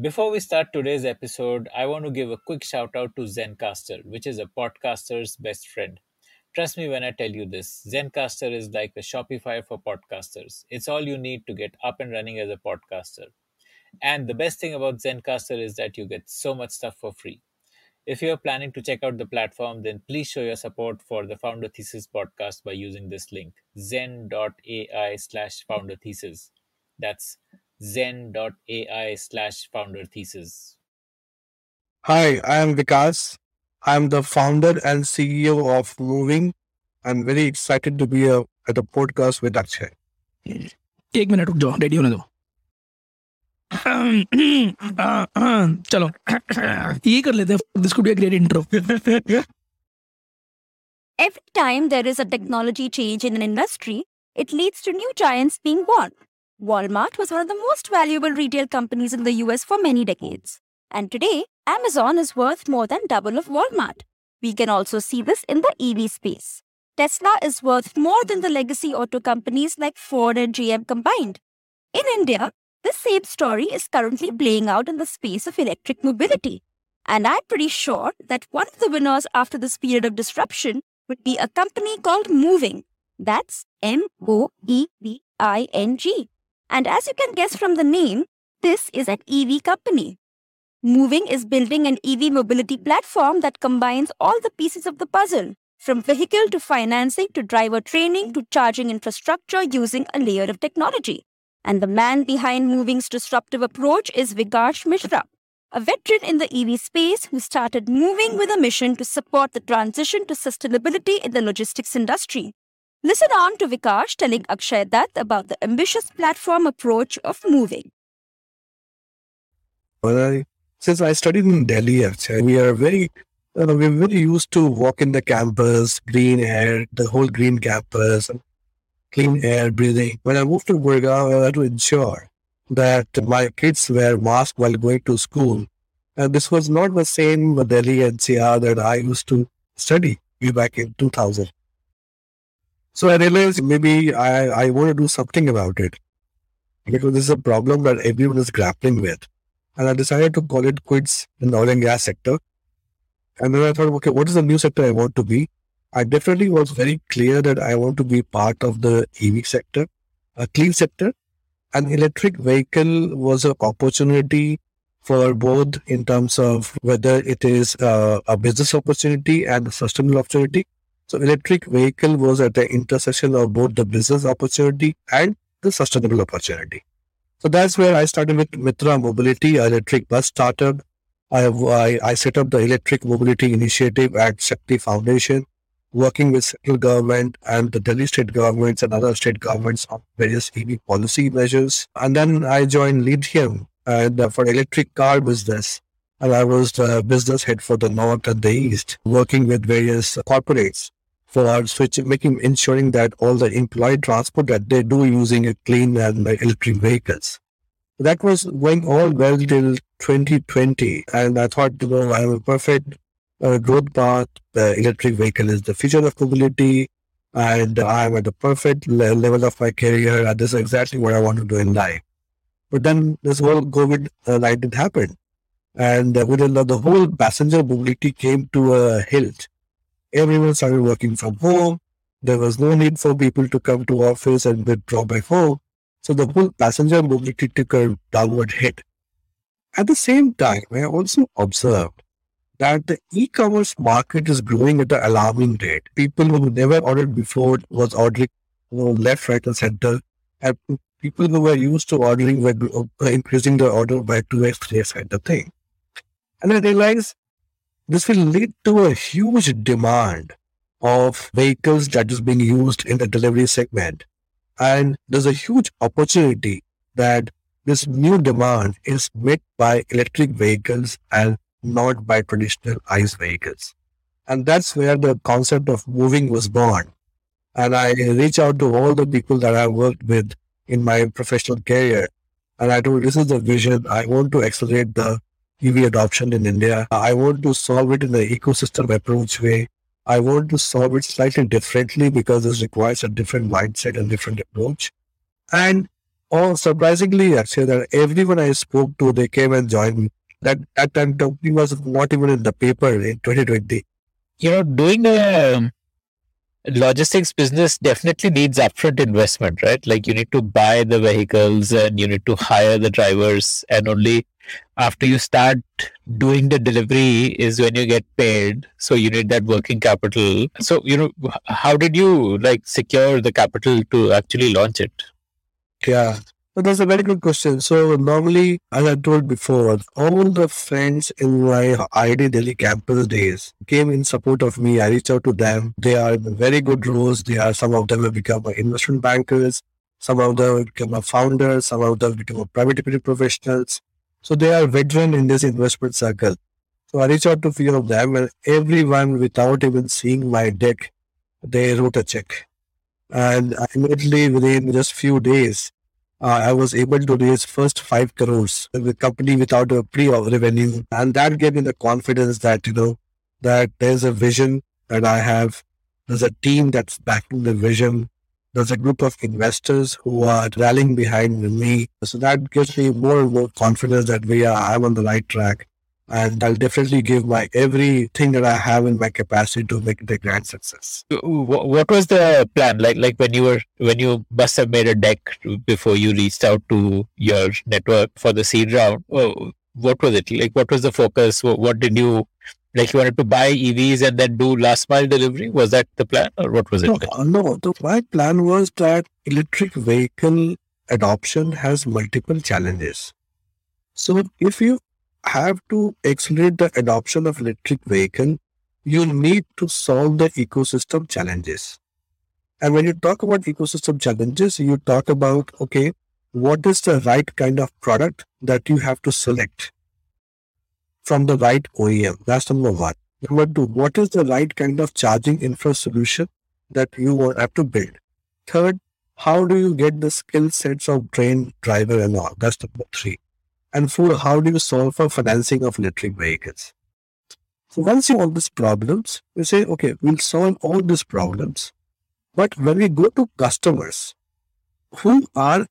Before we start today's episode, I want to give a quick shout out to Zencastr, which is a podcaster's best friend. Trust me when I tell you this Zencastr is like a Shopify for podcasters. It's all you need to get up and running as a podcaster. And the best thing about Zencastr is that you get so much stuff for free. If you're planning to check out the platform, then please show your support for the Founder Thesis podcast by using this link zen.ai slash founder thesis. That's zen.ai slash founder thesis. Hi, I am Vikas. I am the founder and CEO of MoEVing. I'm very excited to be a at a podcast with Akshay. एक minute रुक जाओ ready होने दो चलो ये कर लेते हैं this could be a great intro Every time there is a technology change in an industry, it leads to new giants being born. Walmart was one of the most valuable retail companies in the US for many decades. And today, Amazon is worth more than double of Walmart. We can also see this in the EV space. Tesla is worth more than the legacy auto companies like Ford and GM combined. In India, the same story is currently playing out in the space of electric mobility. And I'm pretty sure that one of the winners after this period of disruption would be a company called MoEVing. That's M O E V I N G. And as you can guess from the name, this is an EV company. MoEVing is building an EV mobility platform that combines all the pieces of the puzzle, from vehicle to financing to driver training to charging infrastructure using a layer of technology. And the man behind MoEVing's disruptive approach is Vikash Mishra, a veteran in the EV space who started MoEVing with a mission to support the transition to sustainability in the logistics industry. Listen on to Vikash telling Akshay Datt about the ambitious platform approach of MoEVing. When I, since I studied in Delhi, actually, we are very, uh, know, we're very used to walk in the campus, green air, the whole green campus, clean air breathing. When I moved to Gurgaon, I had to ensure that my kids wear masks while going to school. And this was not the same Delhi NCR that I used to study way back in 2000. So I realized maybe I, I want to do something about it because this is a problem that everyone is grappling with. And I decided to call it quits in the oil and gas sector. And then I thought, okay, what is the new sector I want to be? I definitely was very clear that I want to be part of the EV sector, a clean sector. An electric vehicle was an opportunity for both in terms of whether it is uh, a business opportunity and a sustainable opportunity. So electric vehicle was at the intersection of both the business opportunity and the sustainable opportunity. So that's where I started with Mitra Mobility, electric bus startup. I, I, I set up the electric mobility initiative at Shakti Foundation, working with central government and the Delhi state governments and other state governments on various EV policy measures. And then I joined Lithium and uh, for electric car business. And I was the business head for the North and the East, working with various corporates for switching, making, ensuring that all the employee transport that they do using a clean and electric vehicles. That was going all well till 2020. And I thought, you know, I have a perfect uh, growth path. The electric vehicle is the future of mobility. And I'm at the perfect le- level of my career. And this is exactly what I want to do in life. But then this whole COVID-19 uh, happened. And uh, within the, the whole passenger mobility came to a halt everyone started working from home. There was no need for people to come to office and withdraw by home. So the whole passenger mobility took a downward hit. At the same time, I also observed that the e-commerce market is growing at an alarming rate. People who never ordered before was ordering you know, left, right, and center. And people who were used to ordering were increasing their order by 2x, 3x kind of thing. And I realized this will lead to a huge demand of vehicles that is being used in the delivery segment. And there's a huge opportunity that this new demand is met by electric vehicles and not by traditional ICE vehicles. And that's where the concept of MoEVing was born. And I reach out to all the people that I worked with in my professional career. And I told, this is the vision. I want to accelerate the EV adoption in India. I want to solve it in the ecosystem approach way. I want to solve it slightly differently because this requires a different mindset and different approach. And Oh, surprisingly, actually, that everyone I spoke to, they came and joined me. That that time company was not even in the paper in 2020. You know, doing a logistics business definitely needs upfront investment, right? Like you need to buy the vehicles and you need to hire the drivers, and only after you start doing the delivery is when you get paid. So you need that working capital. So you know, how did you like secure the capital to actually launch it? Yeah. So that's a very good question. So normally, as I told before, all the friends in my IIT Delhi campus days came in support of me. I reached out to them. They are in very good roles. They are some of them have become investment bankers. Some of them have become founders. Some of them have become private equity professionals. So they are veteran in this investment circle. So I reached out to a few of them, and everyone, without even seeing my deck, they wrote a check. And immediately within just few days, Uh, I was able to raise first five crores with company without a pre-revenue, uh, and that gave me the confidence that you know that there's a vision that I have. There's a team that's backing the vision. There's a group of investors who are rallying behind me. So that gives me more and more confidence that we are I'm on the right track and I'll definitely give my everything that I have in my capacity to make it a grand success. What was the plan? Like, like when you were when you must have made a deck before you reached out to your network for the seed round. Oh, what was it like? What was the focus? What did you like? You wanted to buy EVs and then do last mile delivery? Was that the plan, or what was it? No, uh, no. The my plan was that electric vehicle adoption has multiple challenges. So if you have to accelerate the adoption of electric vehicle, you need to solve the ecosystem challenges. And when you talk about ecosystem challenges, you talk about, okay, what is the right kind of product that you have to select from the right OEM? That's number one. Number two, what is the right kind of charging infra solution that you have to build? Third, how do you get the skill sets of trained driver and all? That's number three. And four, how do you solve for financing of electric vehicles? So once you all these problems, you say, okay, we'll solve all these problems. But when we go to customers who are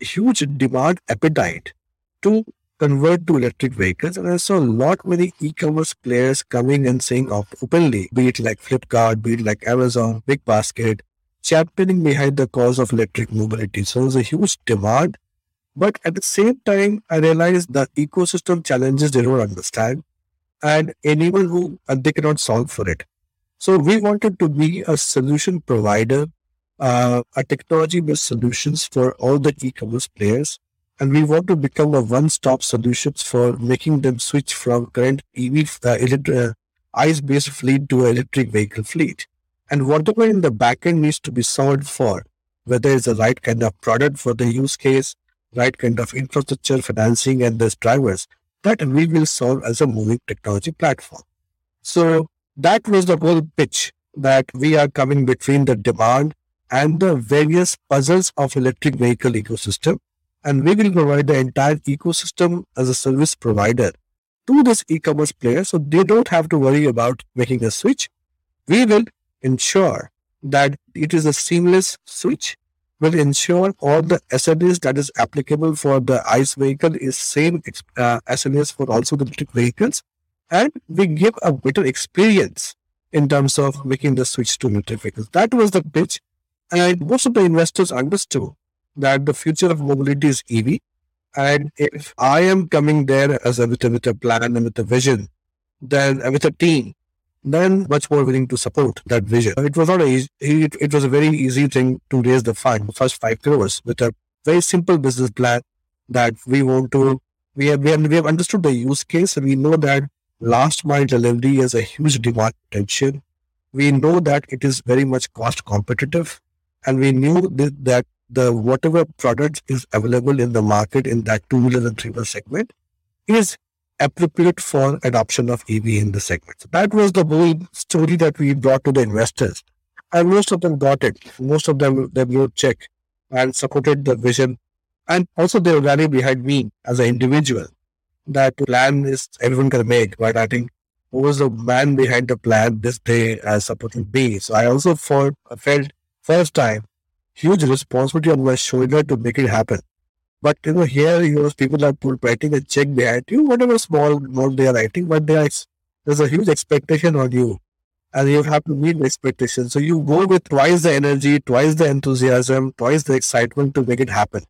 huge demand appetite to convert to electric vehicles, and I saw a lot many e-commerce players coming and saying of openly, be it like Flipkart, be it like Amazon, Big Basket, championing behind the cause of electric mobility. So there's a huge demand but at the same time, I realized that ecosystem challenges they don't understand and anyone who and they cannot solve for it. So we wanted to be a solution provider, uh, a technology-based solutions for all the e-commerce players. And we want to become a one-stop solutions for making them switch from current EV, uh, uh, ICE-based fleet to electric vehicle fleet. And whatever in the backend needs to be solved for, whether it's the right kind of product for the use case, right kind of infrastructure, financing, and those drivers that we will solve as a MoEVing technology platform. So that was the whole pitch that we are coming between the demand and the various puzzles of electric vehicle ecosystem. And we will provide the entire ecosystem as a service provider to this e-commerce player. So they don't have to worry about making a switch. We will ensure that it is a seamless switch will ensure all the SLAs that is applicable for the ICE vehicle is same uh, SLAs for also the electric vehicles. And we give a better experience in terms of making the switch to electric vehicles. That was the pitch. And most of the investors understood that the future of mobility is EV. And if I am coming there as a, with, a, with a plan and with a vision, then with a team, then much more willing to support that vision. It was not a easy, it, it was a very easy thing to raise the fund, the first five crores with a very simple business plan that we want to, we have, we have, we have understood the use case we know that last mile delivery is a huge demand potential. We know that it is very much cost competitive and we knew that the whatever product is available in the market in that two wheeler and three wheeler segment is appropriate for adoption of EV in the segment. So that was the whole story that we brought to the investors. And most of them got it. Most of them, they wrote check and supported the vision. And also they were rallying behind me as an individual. That plan is everyone can make, but I think who was the man behind the plan this day as supporting me. So I also felt, felt first time huge responsibility on my shoulder to make it happen. But you know, here you know people are writing a check behind you, whatever small amount they are writing, but they are, there's a huge expectation on you, and you have to meet the expectation. So you go with twice the energy, twice the enthusiasm, twice the excitement to make it happen,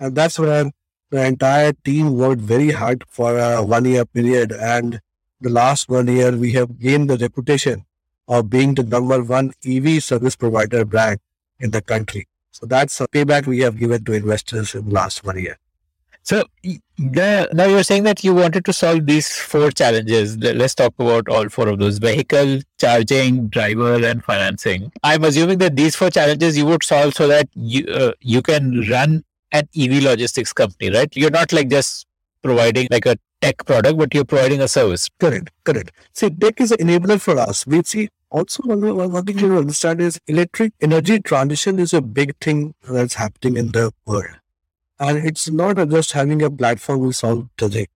and that's where the entire team worked very hard for a one year period. And the last one year, we have gained the reputation of being the number one EV service provider brand in the country. So that's a payback we have given to investors in the last one year. So the, now you're saying that you wanted to solve these four challenges. Let's talk about all four of those: vehicle, charging, driver, and financing. I'm assuming that these four challenges you would solve so that you uh, you can run an EV logistics company, right? You're not like just providing like a tech product, but you're providing a service. Correct, correct. See, tech is an enabler for us. We see also one, thing you understand is electric energy transition is a big thing that's happening in the world. And it's not just having a platform we solve today.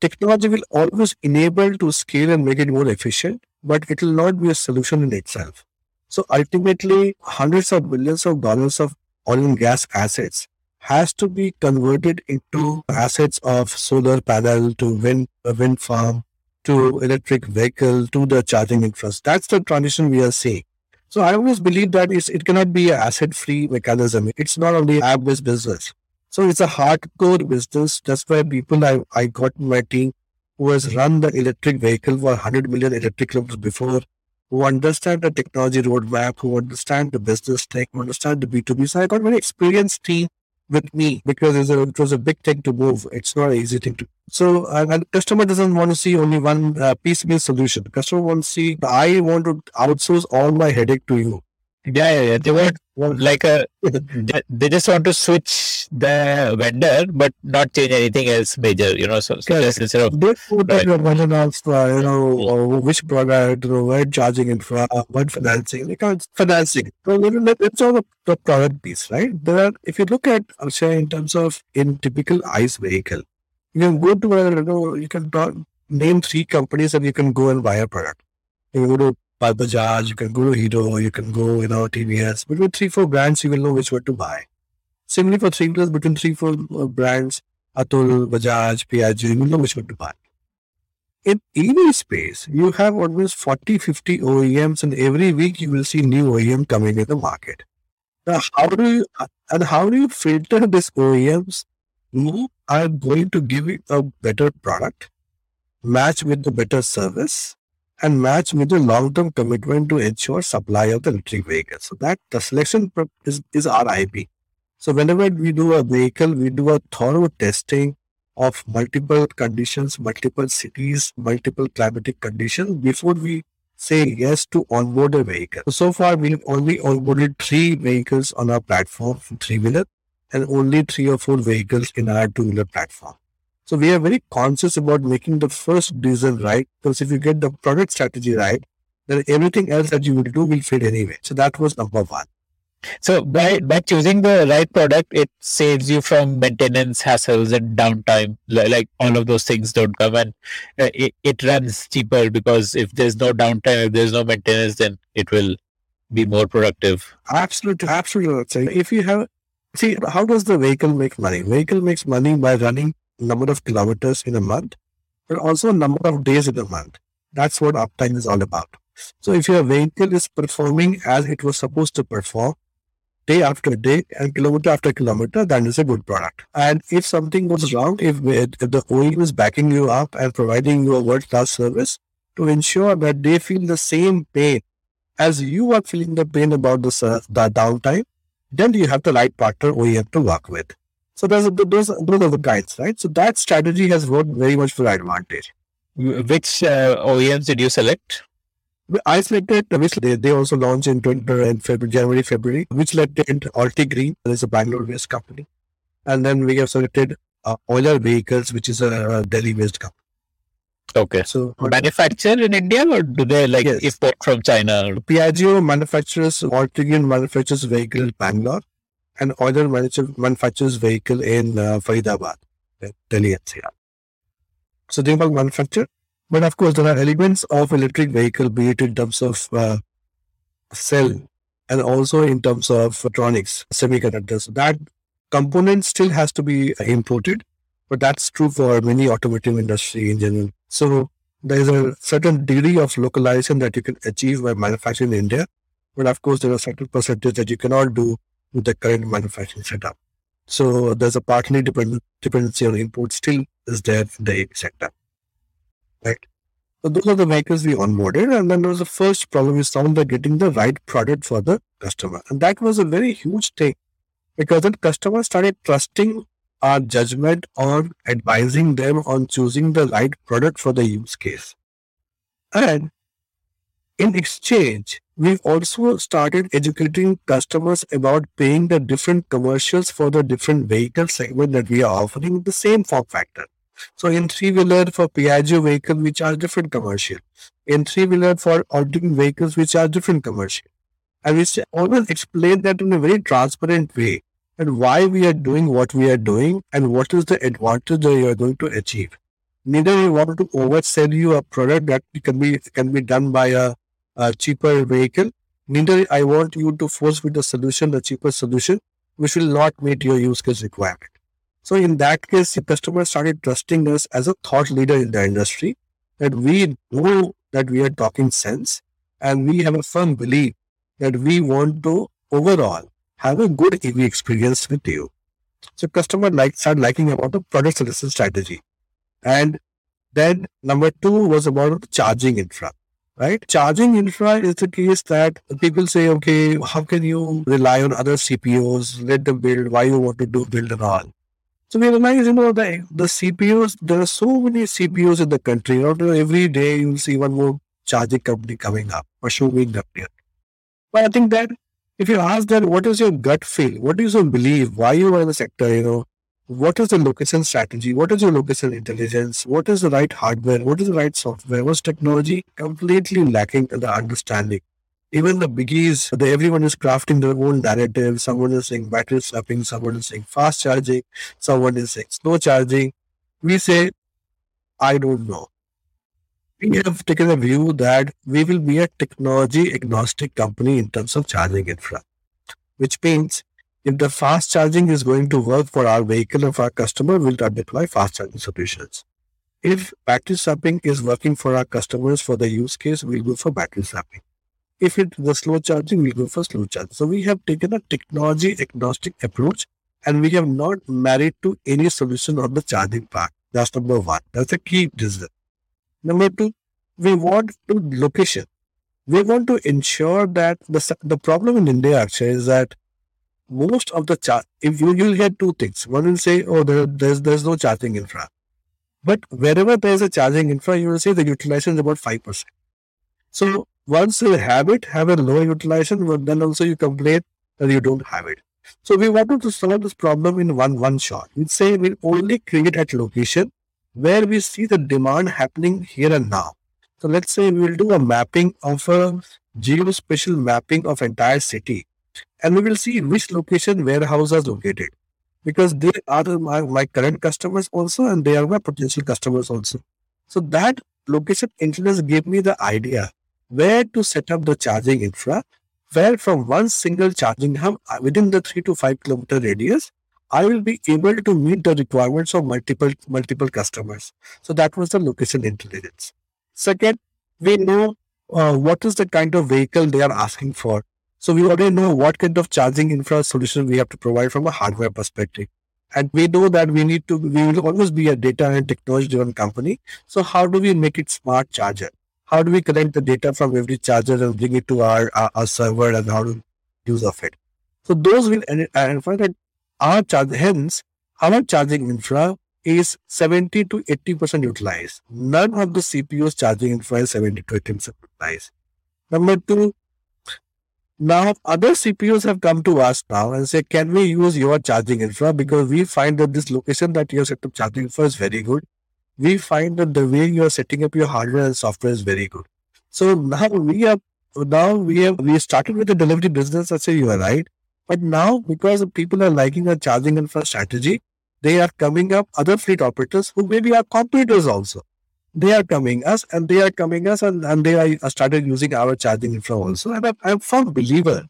Technology will always enable to scale and make it more efficient, but it will not be a solution in itself. So ultimately, hundreds of billions of dollars of oil and gas assets has to be converted into assets of solar panel to wind, wind farm to electric vehicle to the charging infrastructure. That's the transition we are seeing. So I always believe that it cannot be an asset free mechanism. It's not only app based business. So it's a hardcore business. That's why people I, I got my team who has run the electric vehicle for 100 million electric kilometers before, who understand the technology roadmap, who understand the business tech, who understand the B2B. So I got very experienced team with me because a, it was a big thing to move. It's not an easy thing to. So, and, and customer doesn't want to see only one uh, piecemeal solution. The customer wants to see, I want to outsource all my headache to you. Yeah, yeah, yeah. They want like uh, a they just want to switch the vendor but not change anything else major you know so, so just instead of they put right. uh, you know or which product uh, you know where charging infra what financing because financing. So it's all the, the product piece right? There are if you look at I'll say in terms of in typical ICE vehicle you can go to a, you know you can name three companies and you can go and buy a product. You go to Bajaj, you can go to Hero, you can go, you know, TVS. Between three, four brands, you will know which one to buy. Similarly, for three plus, between three, four uh, brands, Atul, Bajaj, Piaggio, you will know which one to buy. In EV space, you have almost 40, 50 OEMs, and every week you will see new OEM coming in the market. Now, how do you and how do you filter these OEMs who are going to give you a better product, match with the better service, and match with a long-term commitment to ensure supply of the electric vehicle. So that the selection is, is our IP. So whenever we do a vehicle, we do a thorough testing of multiple conditions, multiple cities, multiple climatic conditions before we say yes to onboard a vehicle. So far, we've only onboarded three vehicles on our platform, three-wheeler, and only three or four vehicles in our two-wheeler platform. So we are very conscious about making the first decision right. Because if you get the product strategy right, then everything else that you will do will fit anyway. So that was number one. So by by choosing the right product, it saves you from maintenance hassles and downtime. Like all of those things don't come, and uh, it, it runs cheaper because if there's no downtime, if there's no maintenance, then it will be more productive. Absolutely, absolutely. If you have see, how does the vehicle make money? Vehicle makes money by running number of kilometers in a month, but also number of days in a month. That's what uptime is all about. So if your vehicle is performing as it was supposed to perform, day after day and kilometer after kilometer, that is a good product. And if something goes wrong, if, if the OEM is backing you up and providing you a world-class service to ensure that they feel the same pain as you are feeling the pain about the, the downtime, then you have the right partner OEM to work with. So those, those, those are the guides, right? So that strategy has worked very much for advantage. Which uh, OEMs did you select? I selected, which they, they also launched in, 20, uh, in February, January, February. We selected Altigreen, that is a Bangalore-based company. And then we have selected uh, Euler Vehicles, which is a, a Delhi-based company. Okay. So manufactured in India or do they like yes. import from China? Piaggio manufactures, Altigreen manufactures vehicles in Bangalore and Euler manufactures vehicle in uh, Faridabad, Delhi NCR. So they will manufacture, but of course there are elements of electric vehicle, be it in terms of uh, cell, and also in terms of electronics, semiconductors. That component still has to be imported, but that's true for many automotive industry in general. So there's a certain degree of localization that you can achieve by manufacturing in India. But of course, there are certain percentage that you cannot do the current manufacturing setup. So there's a partly dependent dependency on import still is there in the sector. Right. So those are the vehicles we onboarded. And then there was the first problem we found by getting the right product for the customer. And that was a very huge thing because then customers started trusting our judgment on advising them on choosing the right product for the use case. And in exchange, we've also started educating customers about paying the different commercials for the different vehicle segment that we are offering the same form factor. So in three-wheeler for Piaggio vehicle, we charge different commercial. In three-wheeler for Altigreen vehicles, we charge different commercial. And we always explain that in a very transparent way and why we are doing what we are doing and what is the advantage that you are going to achieve. Neither we want to oversell you a product that can be can be done by a a cheaper vehicle. Neither I want you to force with the solution, the cheaper solution, which will not meet your use case requirement. So in that case, the customer started trusting us as a thought leader in the industry that we know that we are talking sense and we have a firm belief that we want to overall have a good EV experience with you. So customer like start liking about the product selection strategy. And then number two was about charging infra right? Charging infra is the case that people say, okay, how can you rely on other CPOs? Let them build. Why you want to do build and all? So we realize, you know, the, the CPOs, there are so many CPOs in the country. You know, every day you'll see one more charging company coming up or showing up here. But I think that if you ask that, what is your gut feel? What do you so believe? Why you are in the sector? You know, what is the location strategy? What is your location intelligence? What is the right hardware? What is the right software? What's technology? Completely lacking the understanding. Even the biggies, the, everyone is crafting their own narrative. Someone is saying battery swapping, someone is saying fast charging, someone is saying slow charging. We say, I don't know. We have taken a view that we will be a technology agnostic company in terms of charging infra, which means if the fast charging is going to work for our vehicle or our customer, we'll deploy fast charging solutions. If battery swapping is working for our customers for the use case, we'll go for battery swapping. If it's the slow charging, we'll go for slow charging. So we have taken a technology agnostic approach and we have not married to any solution on the charging part. That's number one. That's a key decision. Number two, we want to location. We want to ensure that the, the problem in India actually is that most of the chart, if you you'll get two things. One will say, oh, there, there's there's no charging infra. But wherever there's a charging infra, you will say the utilization is about five percent. So once you have it, have a lower utilization, but then also you complain that you don't have it. So we wanted to solve this problem in one one shot. We say we'll only create at location where we see the demand happening here and now. So let's say we'll do a mapping of a geospatial mapping of entire city and we will see which location warehouse is located because they are my, my current customers also and they are my potential customers also. So that location intelligence gave me the idea where to set up the charging infra, where from one single charging hub uh, within the three to five kilometer radius, I will be able to meet the requirements of multiple multiple customers. So that was the location intelligence. Second, we know uh, what is the kind of vehicle they are asking for. So we already know what kind of charging infra solution we have to provide from a hardware perspective. And we know that we need to, we will always be a data and technology driven company. So how do we make it smart charger? How do we collect the data from every charger and bring it to our, our, our server and how to use of it? So those will identify uh, that our charge, hence our charging infra is 70 to 80% utilized. None of the CPO's charging infra is 70 to 80% utilized. Number two, now, other CPOs have come to us now and say, can we use your charging infra? Because we find that this location that you have set up charging infra is very good. We find that the way you are setting up your hardware and software is very good. So now we have, now we have, we started with the delivery business. I say you are right. But now, because people are liking our charging infra strategy, they are coming up other fleet operators who maybe are competitors also they are coming us and they are coming us and, and they are uh, started using our charging infra also. And I'm, I'm a firm believer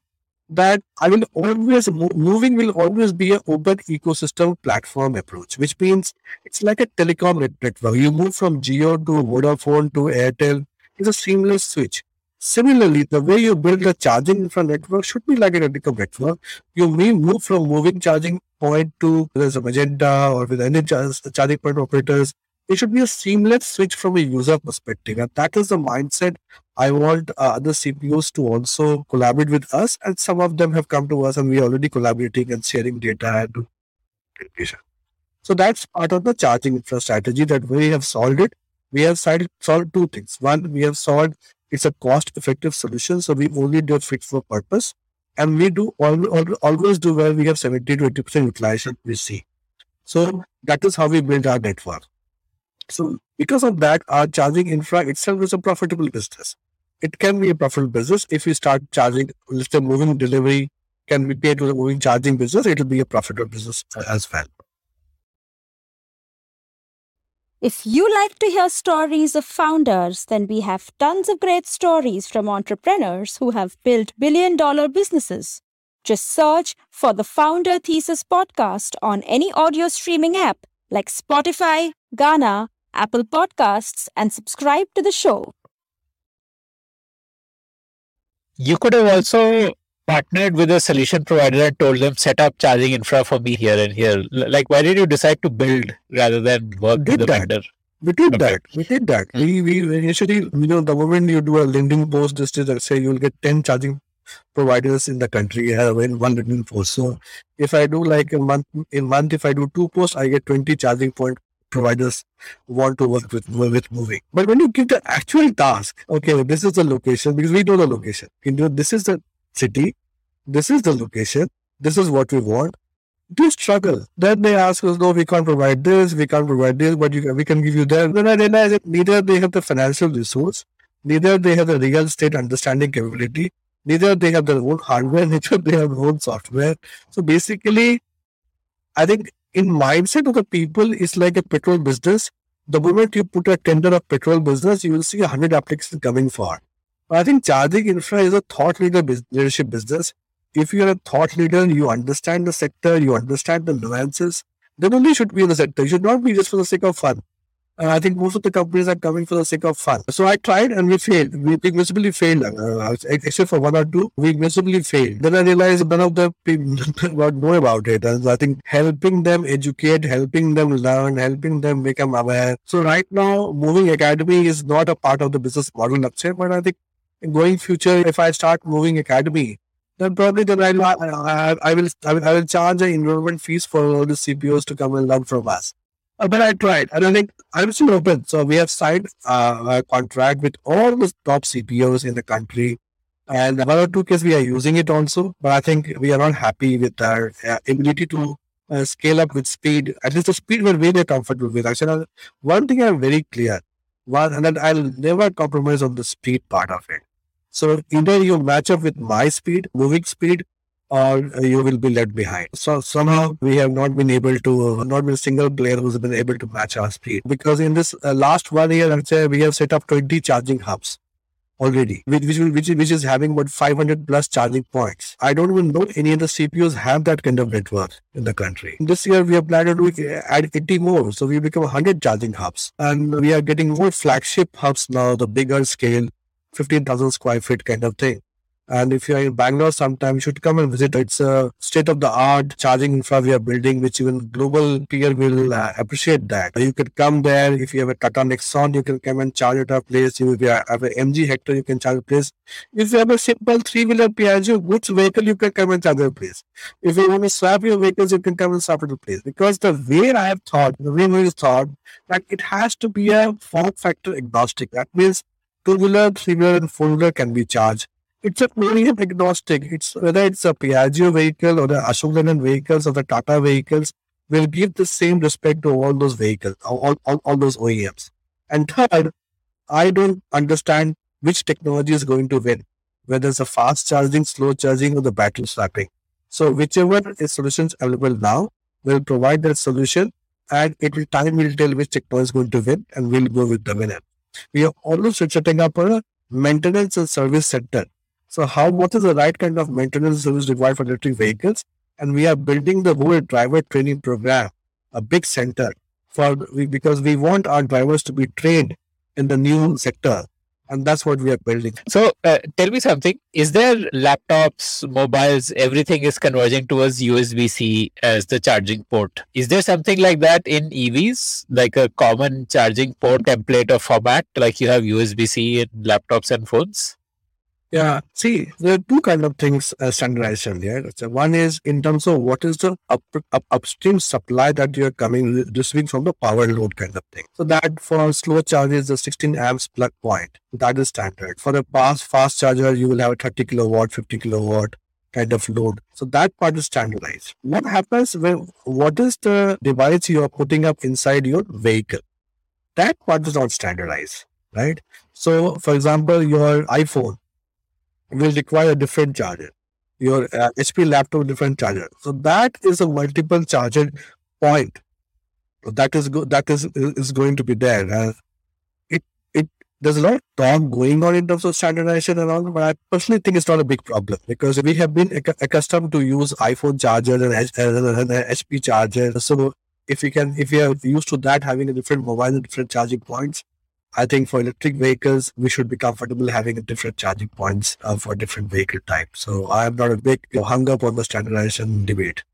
that I will always MoEVing will always be an open ecosystem platform approach, which means it's like a telecom network. You move from Jio to Vodafone to Airtel. It's a seamless switch. Similarly, the way you build a charging infra network should be like a telecom network. You may move from MoEVing charging point to there's a Magenta or with any charging point operators it should be a seamless switch from a user perspective. And that is the mindset I want uh, other CPOs to also collaborate with us. And some of them have come to us and we are already collaborating and sharing data and. So that's part of the charging infra strategy that we have solved it. We have solved, two things. One, we have solved it's a cost effective solution. So we only do it fit for purpose. And we do always, do where we have 70 to 80% utilization we see. So that is how we build our network. So because of that, our charging infra itself is a profitable business. It can be a profitable business if you start charging, let's say MoEVing delivery can be paid to the MoEVing charging business, it will be a profitable business as well. If you like to hear stories of founders, then we have tons of great stories from entrepreneurs who have built billion dollar businesses. Just search for the Founder Thesis podcast on any audio streaming app like Spotify, Gaana, Apple Podcasts, and subscribe to the show. You could have also partnered with a solution provider and told them set up charging infra for me here and here. Like, why did you decide to build rather than work did with that. vendor? We did okay. that. We did that. Hmm. We, we initially, you know, the moment you do a LinkedIn post, just to say you'll get 10 charging providers in the country have in one LinkedIn post. So if I do like a month, in month, if I do two posts, I get 20 charging point providers want to work with with MoEVing. But when you give the actual task, okay, this is the location because we know the location. You know, this is the city, this is the location, this is what we want. Do struggle. Then they ask us, no, we can't provide this, we can't provide this, but you, we can give you that. Then I realize that neither they have the financial resource, neither they have the real estate understanding capability, neither they have their own hardware, neither they have their own software. So basically, I think in mindset of the people is like a petrol business. The moment you put a tender of petrol business, you will see a hundred applications coming for. But I think charging infra is a thought leader leadership business. If you are a thought leader, you understand the sector, you understand the nuances, then only should be in the sector. You should not be just for the sake of fun. And I think most of the companies are coming for the sake of fun. So I tried and we failed. We miserably failed. Uh, except for one or two, we miserably failed. Then I realized none of the people know about it. And I think helping them educate, helping them learn, helping them become aware. So right now, MoEVing Academy is not a part of the business model, but I think in going future, if I start MoEVing Academy, then probably then I'll, I, I, will, I will I will charge an enrollment fees for all the CPOs to come and learn from us. Uh, but I tried. And I think I'm still open. So we have signed uh, a contract with all the top CPOs in the country. And one or two cases we are using it also, but I think we are not happy with our uh, ability to uh, scale up with speed. At least the speed we're very comfortable with. Actually, one thing I'm very clear, one, and that I'll never compromise on the speed part of it. So either you match up with my speed, MoEVing speed, or you will be left behind. So somehow we have not been able to, uh, not been a single player who's been able to match our speed. Because in this uh, last one year, I'd say we have set up 20 charging hubs already, which, which, which, which is having about 500 plus charging points. I don't even know any of the CPOs have that kind of network in the country. This year, we have planned to add 80 more. So we become 100 charging hubs. And we are getting more flagship hubs now, the bigger scale, 15,000 square feet kind of thing. And if you're in Bangalore sometime, you should come and visit. It's a state of the art charging infra we are building, which even global peer will uh, appreciate that. You could come there. If you have a Tata Nexon, you can come and charge at our place. If you have an MG Hector, you can charge at place. If you have a simple three-wheeler Piaggio which vehicle, you can come and charge at place. If you want to swap your vehicles, you can come and swap at the place. Because the way I have thought, the way we have thought, that it has to be a form factor agnostic. That means two-wheeler, three-wheeler, and four-wheeler can be charged it's a premium agnostic. It's whether it's a Piaggio vehicle or the Ashok Leyland vehicles or the Tata vehicles will give the same respect to all those vehicles, all, all, all those OEMs. And third, I don't understand which technology is going to win, whether it's a fast charging, slow charging, or the battery swapping. So whichever is solutions available now will provide that solution and it will time will tell which technology is going to win and we'll go with the winner. We are also setting up a maintenance and service center So how what is the right kind of maintenance service required for electric vehicles? And we are building the whole driver training program, a big center for because we want our drivers to be trained in the new sector and that's what we are building. So, uh, tell me something: Is there laptops, mobiles, everything is converging towards USB C as the charging port? Is there something like that in EVs, like a common charging port template or format, like you have USB C in laptops and phones? Yeah. See, there are two kind of things uh, standardization here. So one is in terms of what is the up, up, upstream supply that you're coming receiving from the power load kind of thing. So that for slow charges, the 16 amps plug point, that is standard. For a fast fast charger, you will have a 30 kilowatt, 50 kilowatt kind of load. So that part is standardized. What happens when what is the device you are putting up inside your vehicle? That part is not standardized, right? So for example, your iPhone will require a different charger. Your uh, HP laptop different charger. So that is a multiple charger point. That is go- that is is going to be there. Uh, it it there's a lot of talk going on in terms of standardization and all, but I personally think it's not a big problem because we have been ac- accustomed to use iPhone charger and, H- and, HP charger. So if you can, if you are used to that, having a different mobile and different charging points, I think for electric vehicles, we should be comfortable having different charging points uh, for different vehicle types. So I am not a big you know, hung up on the standardization debate.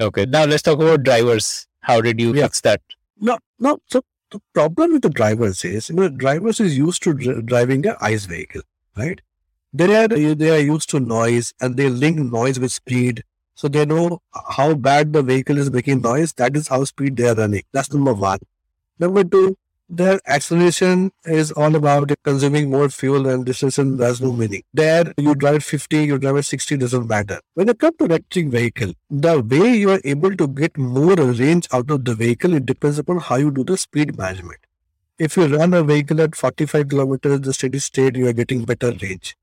Okay, now let's talk about drivers. How did you yeah. fix that? No, no. So the problem with the drivers is, you know, drivers is used to dr- driving a ICE vehicle, right? They are they are used to noise and they link noise with speed. So they know how bad the vehicle is making noise. That is how speed they are running. That's number one. Number two, their acceleration is all about consuming more fuel and distance has no meaning. There, you drive 50, you drive at 60, doesn't matter. When it comes to electric vehicle, the way you are able to get more range out of the vehicle, it depends upon how you do the speed management. If you run a vehicle at 45 kilometers, the steady state, you are getting better range.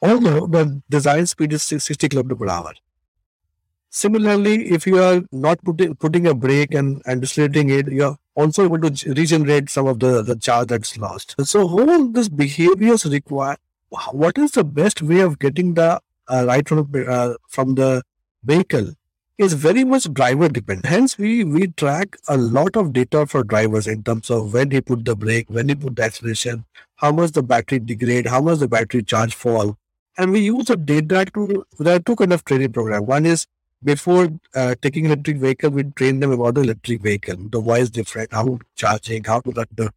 Although the design speed is 60 kilometers per hour. Similarly, if you are not putting, putting a brake and, and it, you are also able to regenerate some of the, the charge that's lost. So all these behaviors require, what is the best way of getting the uh, right from, uh, from the vehicle is very much driver dependent. Hence, we, we track a lot of data for drivers in terms of when he put the brake, when he put the acceleration, how much the battery degrade, how much the battery charge fall. And we use the data to, there are two kind of training program. One is before uh, taking electric vehicle, we train them about the electric vehicle, the why is different, how charging, how to run the.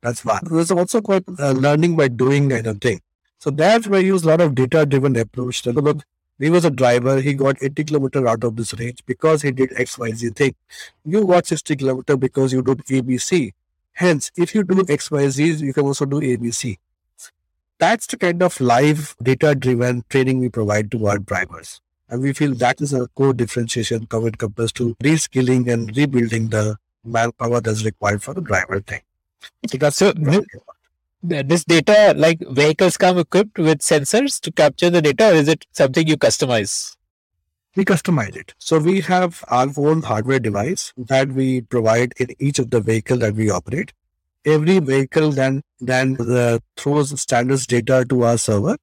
That's one. There's also quite uh, learning by doing kind of thing. So that's where I use a lot of data driven approach. So look, he was a driver, he got 80 kilometer out of this range because he did XYZ thing. You got 60 kilometer because you did ABC. Hence, if you do XYZ, you can also do ABC. That's the kind of live data driven training we provide to our drivers. And we feel that is a core differentiation comes to reskilling and rebuilding the manpower that's required for the driver thing. So that's so this data, like vehicles come equipped with sensors to capture the data, or is it something you customize? We customize it. So we have our own hardware device that we provide in each of the vehicle that we operate. Every vehicle then then uh, throws standards data to our server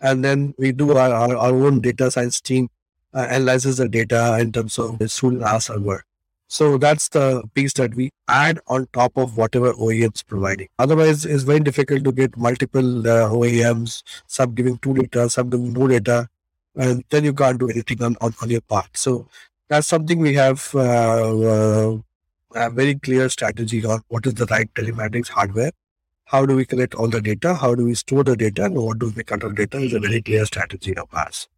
and then we do our, our, our own data science team uh, analyzes the data in terms of the student our server. So that's the piece that we add on top of whatever OEMs providing. Otherwise, it's very difficult to get multiple uh, OEMs, some giving two data, some giving no data, and then you can't do anything on, on, on your part. So that's something we have uh, uh a very clear strategy on what is the right telematics hardware how do we collect all the data? How do we store the data? And what do we make out of data is a very clear strategy of ours.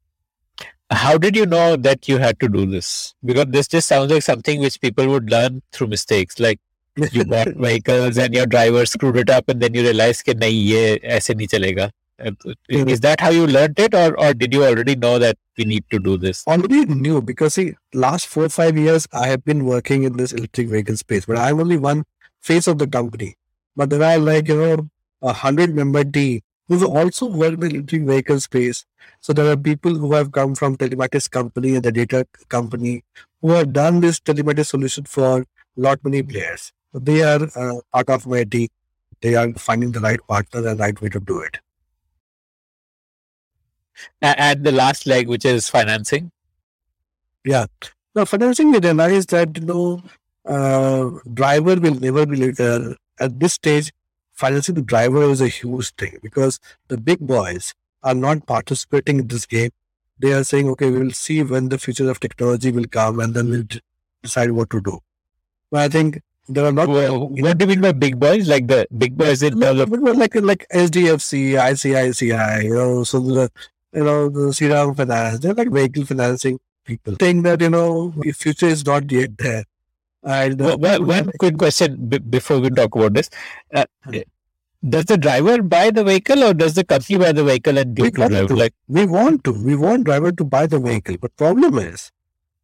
How did you know that you had to do this? Because this just sounds like something which people would learn through mistakes. Like you bought vehicles and your driver screwed it up and then you realize that nahi, ye aise nahi chalega. Hmm. Is that how you learned it or, or did you already know that we need to do this? Already knew because see, last four or five years I have been working in this electric vehicle space, but I'm only one face of the company. But there are like, you know, a hundred member team who also work in the electric vehicle space. So there are people who have come from telematics company and the data company who have done this telematics solution for lot many players. So they are uh, part of my team. They are finding the right partner and right way to do it. And the last leg, which is financing. Yeah. Now, financing, we realize that, you know, uh, driver will never be later. At this stage, financing the driver is a huge thing because the big boys are not participating in this game. They are saying, okay, we will see when the future of technology will come and then we'll d- decide what to do. But I think there are not. Well, what do you mean by big boys? Like the big boys in terms of like like HDFC, ICICI, you know, so the you know the Shriram Finance, they're like vehicle financing people, saying that you know the future is not yet there. And uh, Well, well, one quick question b- before we talk about this. Uh, does the driver buy the vehicle or does the company buy the vehicle and We give to want driver? to. Like, we want to, we want driver to buy the vehicle, but problem is,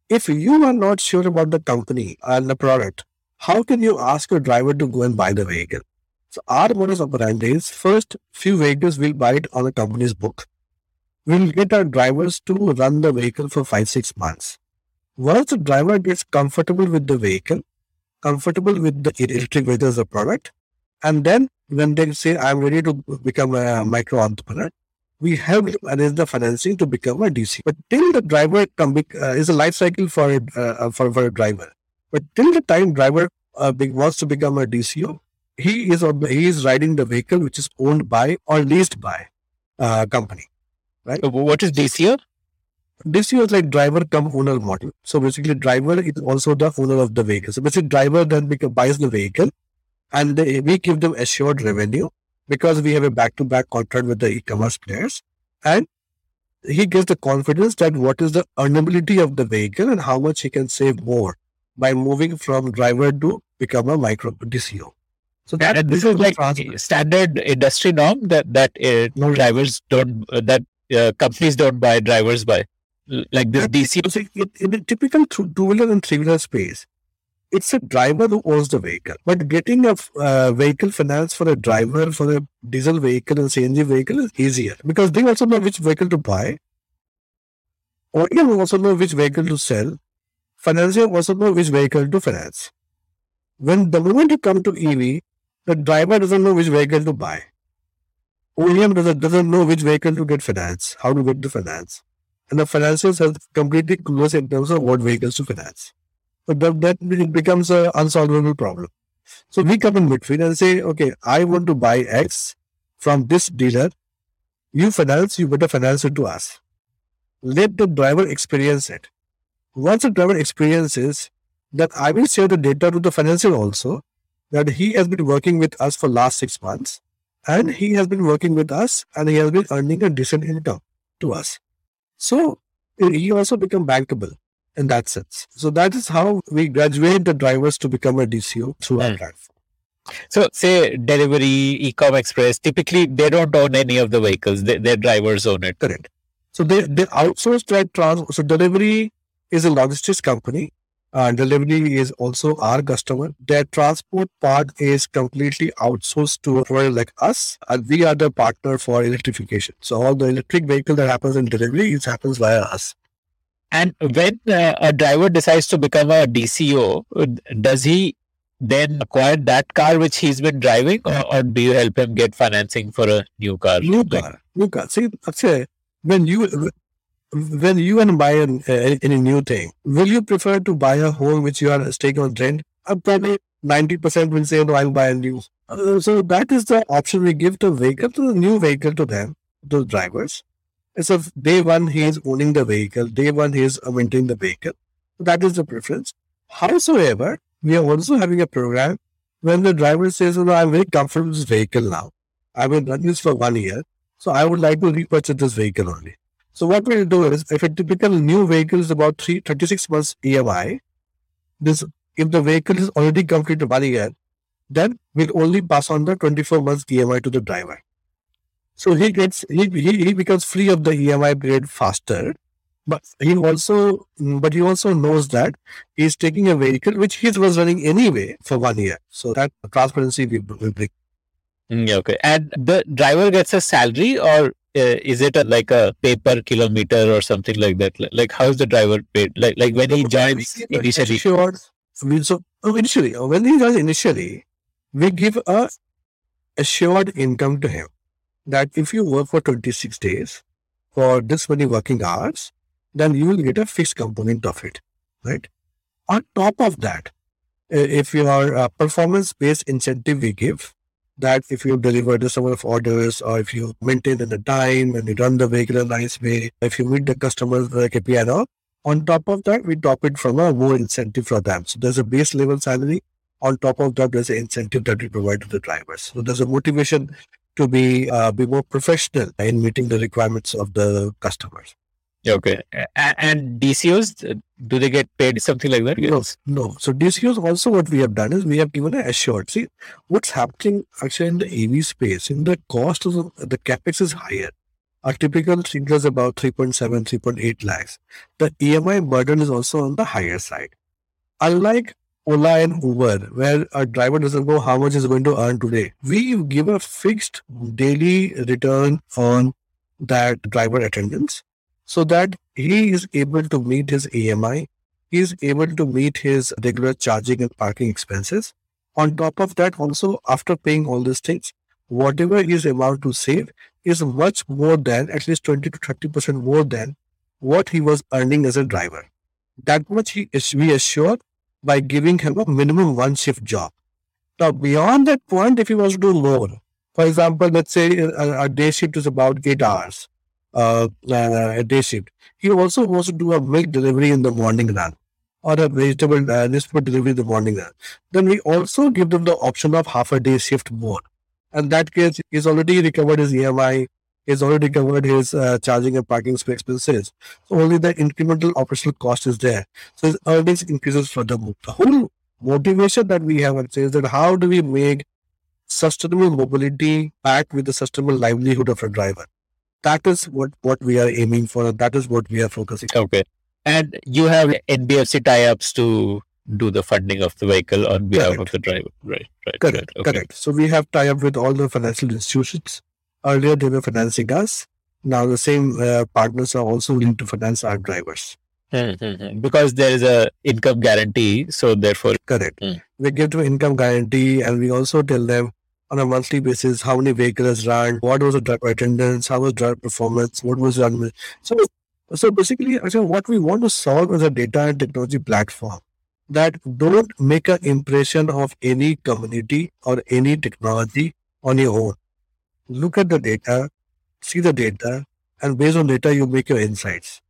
if you are not sure about the company and the product, how can you ask your driver to go and buy the vehicle? So our modus operandi is first few vehicles we'll buy it on the company's book. We'll get our drivers to run the vehicle for five, six months. Once the driver gets comfortable with the vehicle, comfortable with the electric vehicle as a product, and then when they say, I'm ready to become a micro entrepreneur, we help arrange the financing to become a DC. But till the driver come, uh, is a life cycle for a, uh, for, for a driver. But till the time driver uh, wants to become a DCO, he is he is riding the vehicle which is owned by or leased by uh, company. Right. What is DCO? DCO is like driver come owner model. So basically, driver is also the owner of the vehicle. So basically, driver then become, buys the vehicle, and they, we give them assured revenue because we have a back-to-back contract with the e-commerce players, and he gets the confidence that what is the earnability of the vehicle and how much he can save more by moving from driver to become a micro DCO. So that And this is like standard industry norm that that uh, No. drivers don't uh, that uh, companies don't buy, drivers buy. Like this DCO. In, a typical two wheeler and three wheeler space, it's a driver who owns the vehicle. But getting a uh, vehicle finance for a driver for a diesel vehicle and CNG vehicle is easier because they also know which vehicle to buy. OEM also know which vehicle to sell. Financier also know which vehicle to finance. When the moment you come to EV, the driver doesn't know which vehicle to buy. OEM doesn't, doesn't know which vehicle to get finance, how to get the finance and the financiers are completely clueless in terms of what vehicles to finance. But that, that it becomes an unsolvable problem. So we come in between and say, okay, I want to buy X from this dealer. You finance, you better finance it to us. Let the driver experience it. Once the driver experiences that I will share the data to the financier also that he has been working with us for last six months and he has been working with us and he has been earning a decent income to us. So he also become bankable in that sense. So that is how we graduate the drivers to become a DCO through our Hmm. platform. So say Delhivery, ecom express. Typically, they don't own any of the vehicles. They, their drivers own it. Correct. So they, they outsource that trans. So Delhivery is a logistics company. Uh, Delhivery is also our customer. Their transport part is completely outsourced to a provider like us, and we are the partner for electrification. So all the electric vehicle that happens in Delhivery, it happens via us. And when uh, a driver decides to become a DCO, uh, does he then acquire that car which he's been driving, or, or do you help him get financing for a new car? New Like- car, new car. See, Akshay, when you when you and buy an, uh, any new thing, will you prefer to buy a home which you are staying on rent? Uh, probably ninety percent will say no. I'll buy a new. Uh, so that is the option we give to the vehicle to the new vehicle to them, those drivers. It's So day one he is owning the vehicle. Day one he is maintaining the vehicle. That is the preference. Howsoever, we are also having a program when the driver says, "No, I'm very comfortable with this vehicle now. I've been running this for one year." So I would like to repurchase this vehicle only. So what we'll do is, if a typical new vehicle is about three, 36 months EMI, this if the vehicle is already completed one year, then we'll only pass on the 24 months EMI to the driver. So he gets he, he, he becomes free of the EMI period faster. But he also but he also knows that he's taking a vehicle which he was running anyway for one year. So that transparency we will bring. Yeah, okay. And the driver gets a salary, or uh, is it a, like a pay per kilometer or something like that? Like, like how's the driver paid? Like, like when he joins initially. Sure. So oh, initially, uh, when he joins initially, we give a assured income to him that if you work for 26 days, for this many working hours, then you will get a fixed component of it, right? On top of that, if your uh, performance based incentive we give, that if you deliver this number of orders or if you maintain in the time and you run the vehicle in a nice way, if you meet the customer's KPI and all, on top of that, we top it from a more incentive for them. So there's a base level salary. On top of that, there's an incentive that we provide to the drivers. So there's a motivation to be uh, be more professional in meeting the requirements of the customers. Okay. And DCOs, uh, do they get paid something like that? Yes. No, no. So DCOs also what we have done is we have given a assured. See, what's happening actually in the EV space, in the cost of the capex is higher. A typical single is about 3.7, 3.8 lakhs. The EMI burden is also on the higher side. Unlike Ola and Uber, where a driver doesn't know how much is going to earn today, we give a fixed daily return on that driver attendance so that he is able to meet his EMI, he is able to meet his regular charging and parking expenses. On top of that, also after paying all these things, whatever he is about to save is much more than at least 20 to 30% more than what he was earning as a driver. That much he is we assure by giving him a minimum one shift job. Now, beyond that point, if he wants to do more, for example, let's say a, a day shift is about eight hours uh, uh, a day shift. He also wants to do a milk delivery in the morning run or a vegetable uh, newspaper delivery in the morning run. Then we also give them the option of half a day shift more. And that case, he's already recovered his EMI, he's already covered his uh, charging and parking expenses. So only the incremental operational cost is there. So his earnings increases furthermore. The whole motivation that we have and say is that how do we make sustainable mobility back with the sustainable livelihood of a driver? That is what what we are aiming for. That is what we are focusing okay. And you have nbfc tie-ups to do the funding of the vehicle on behalf correct. of the driver. Right right correct okay. correct. So we have tie-up with all the financial institutions. Earlier they were financing us. Now the same uh, partners are also willing to finance our drivers. Mm-hmm. because there is a income guarantee so therefore correct. Mm. we give them income guarantee and we also tell them on a monthly basis how many vehicles ran, what was the driver attendance, how was driver performance, what was run. So, so basically, what we want to solve is a data and technology platform that don't make an impression of any community or any technology on your own. Look at the data, see the data, and based on data, you make your insights.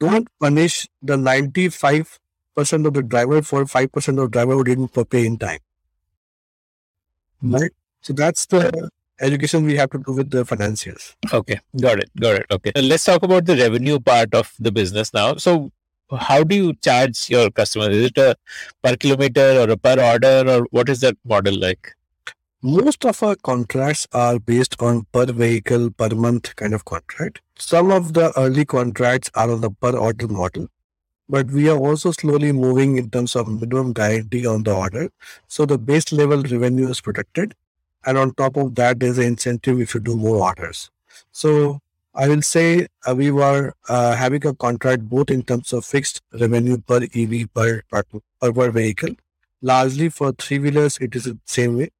Don't punish the 95% of the driver for 5% of driver who didn't pay in time. Right? So that's the education we have to do with the financiers. Okay, got it, got it. Okay, let's talk about the revenue part of the business now. So, how do you charge your customers? Is it a per kilometer or a per order, or what is that model like? Most of our contracts are based on per vehicle per month kind of contract. Some of the early contracts are on the per order model, but we are also slowly moving in terms of minimum guarantee on the order. So the base level revenue is protected and on top of that, there's an incentive if you do more orders. So I will say uh, we were uh, having a contract both in terms of fixed revenue per EV per, per, per vehicle. Largely for three wheelers, it is the same way.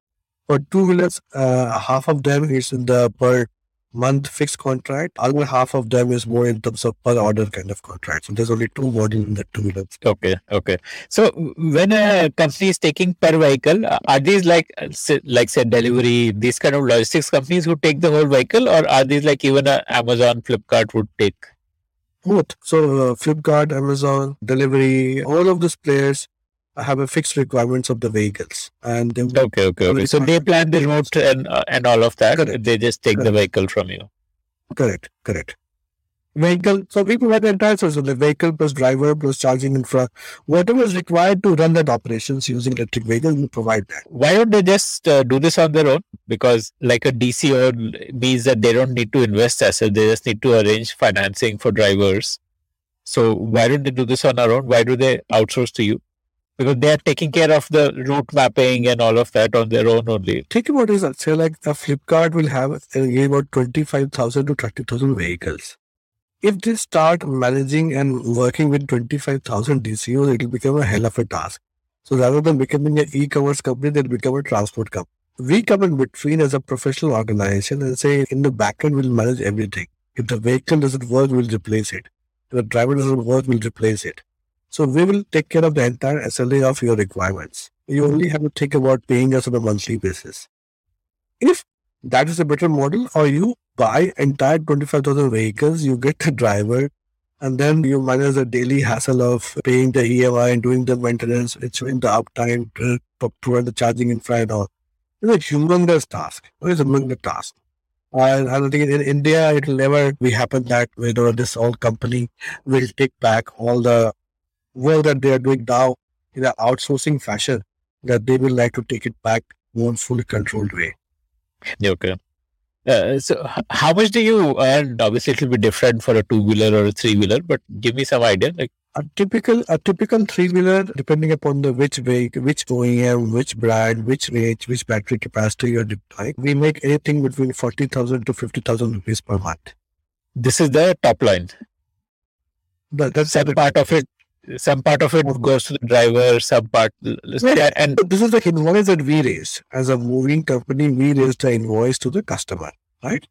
For two wheelers, uh, half of them is in the per month fixed contract. Other half of them is more in terms of per order kind of contract. So there's only two modules in the two wheelers. Okay, okay. So when a company is taking per vehicle, are these like like say Delhivery, these kind of logistics companies who take the whole vehicle, or are these like even a Amazon, Flipkart would take? Both. So uh, Flipkart, Amazon, Delhivery, all of these players have a fixed requirements of the vehicles and they okay okay okay. So they plan the route and uh, and all of that. Correct. they just take correct. the vehicle from you. Correct correct. Vehicle so we provide the entire of the vehicle plus driver plus charging infra. Whatever is required to run that operations using electric vehicles we provide that. Why don't they just uh, do this on their own? Because like a dco means that they don't need to invest assets they just need to arrange financing for drivers. So why don't they do this on their own? Why do they outsource to you because they are taking care of the route mapping and all of that on their own only. Think about it, say like a Flipkart will have uh, about 25,000 to 30,000 vehicles. If they start managing and working with 25,000 DCOs, it will become a hell of a task. So rather than becoming an e-commerce company, they'll become a transport company. We come in between as a professional organization and say in the backend we'll manage everything If the vehicle doesn't work, we'll replace it. If the driver doesn't work, we'll replace it. So we will take care of the entire SLA of your requirements. You only have to think about paying us on a monthly basis. If that is a better model, or you buy entire 25,000 vehicles, you get the driver, and then you manage the daily hassle of paying the EMI and doing the maintenance, ensuring the uptime, to the charging infra and all. It's a humongous task. It's a humongous task. And I don't think in India it will never be happen that know, this old company will take back all the work that they are doing now in an outsourcing fashion. That they will like to take it back more fully controlled way. Okay. Uh, so, how much do you earn? Obviously, it will be different for a two wheeler or a three wheeler, but give me some idea. Like, A typical a typical three wheeler, depending upon the which vehicle, which OEM, which brand, which range, which battery capacity you're deploying, we make anything between forty thousand to fifty thousand rupees per month. this is the top line. But that's Some part of it, some part of it goes to the driver. Some part, Yeah. and this is the invoice that we raise as a MoEVing company. We raise the invoice to the customer, right?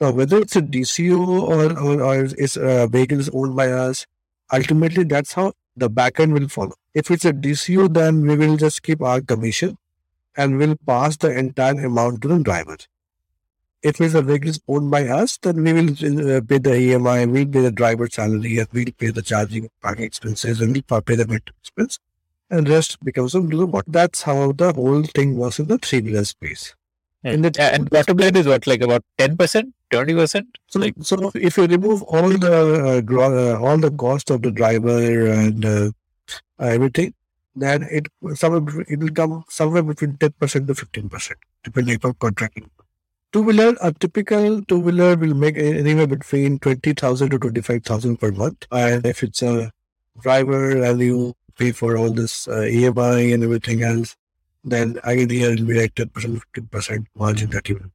Now, whether it's a DCO or or, or it's a vehicle is owned by us, ultimately that's how the backend will follow. If it's a DCO, then we will just keep our commission and will pass the entire amount to the driver. If it's a vehicle is owned by us, then we will uh, pay the EMI, we'll pay the driver salary, and we'll pay the charging parking expenses, and we'll pay the maintenance expense and rest becomes a little bot. That's how the whole thing was in the three wheeler space. In the Yeah, and bottom line is what, like about ten percent, twenty percent? so, like- so if you remove all the uh, uh, all the cost of the driver and uh, everything, then it somewhere it will come somewhere between ten percent to fifteen percent, depending upon contracting. Two wheeler, a typical two wheeler will make anywhere between twenty thousand to twenty five thousand per month, and if it's a driver and you pay for all this uh, EMI and everything else, then idea will be like ten percent, fifteen percent margin that you.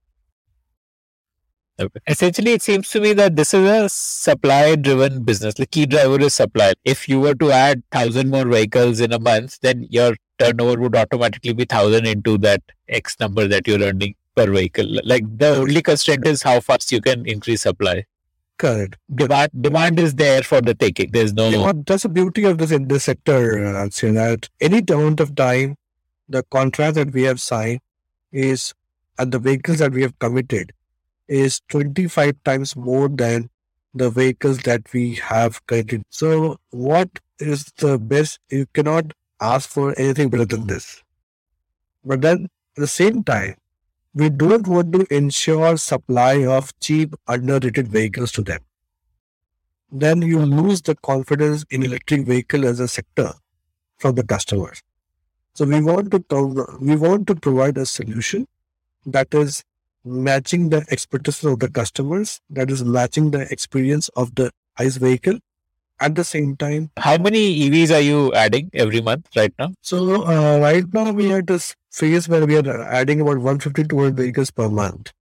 Essentially, it seems to me that this is a supply-driven business. The key driver is supply. If you were to add thousand more vehicles in a month, then your turnover would automatically be thousand into that X number that you're earning per vehicle. Like the only constraint is how fast you can increase supply. Correct. Demand demand is there for the taking. There's no Yeah, that's the beauty of this in this sector, uh, I'd say that any amount of time, the contract that we have signed is, and the vehicles that we have committed is 25 times more than the vehicles that we have committed. So what is the best? You cannot ask for anything better than this. But then at the same time, we don't want to ensure supply of cheap, underrated vehicles to them then you lose the confidence in electric vehicle as a sector from the customers. So we want to we want to provide a solution that is matching the expectations of the customers, that is matching the experience of the ICE vehicle at the same time. How many EVs are you adding every month right now? So uh, right now we are at this phase where we are adding about 150 to 200 vehicles per month.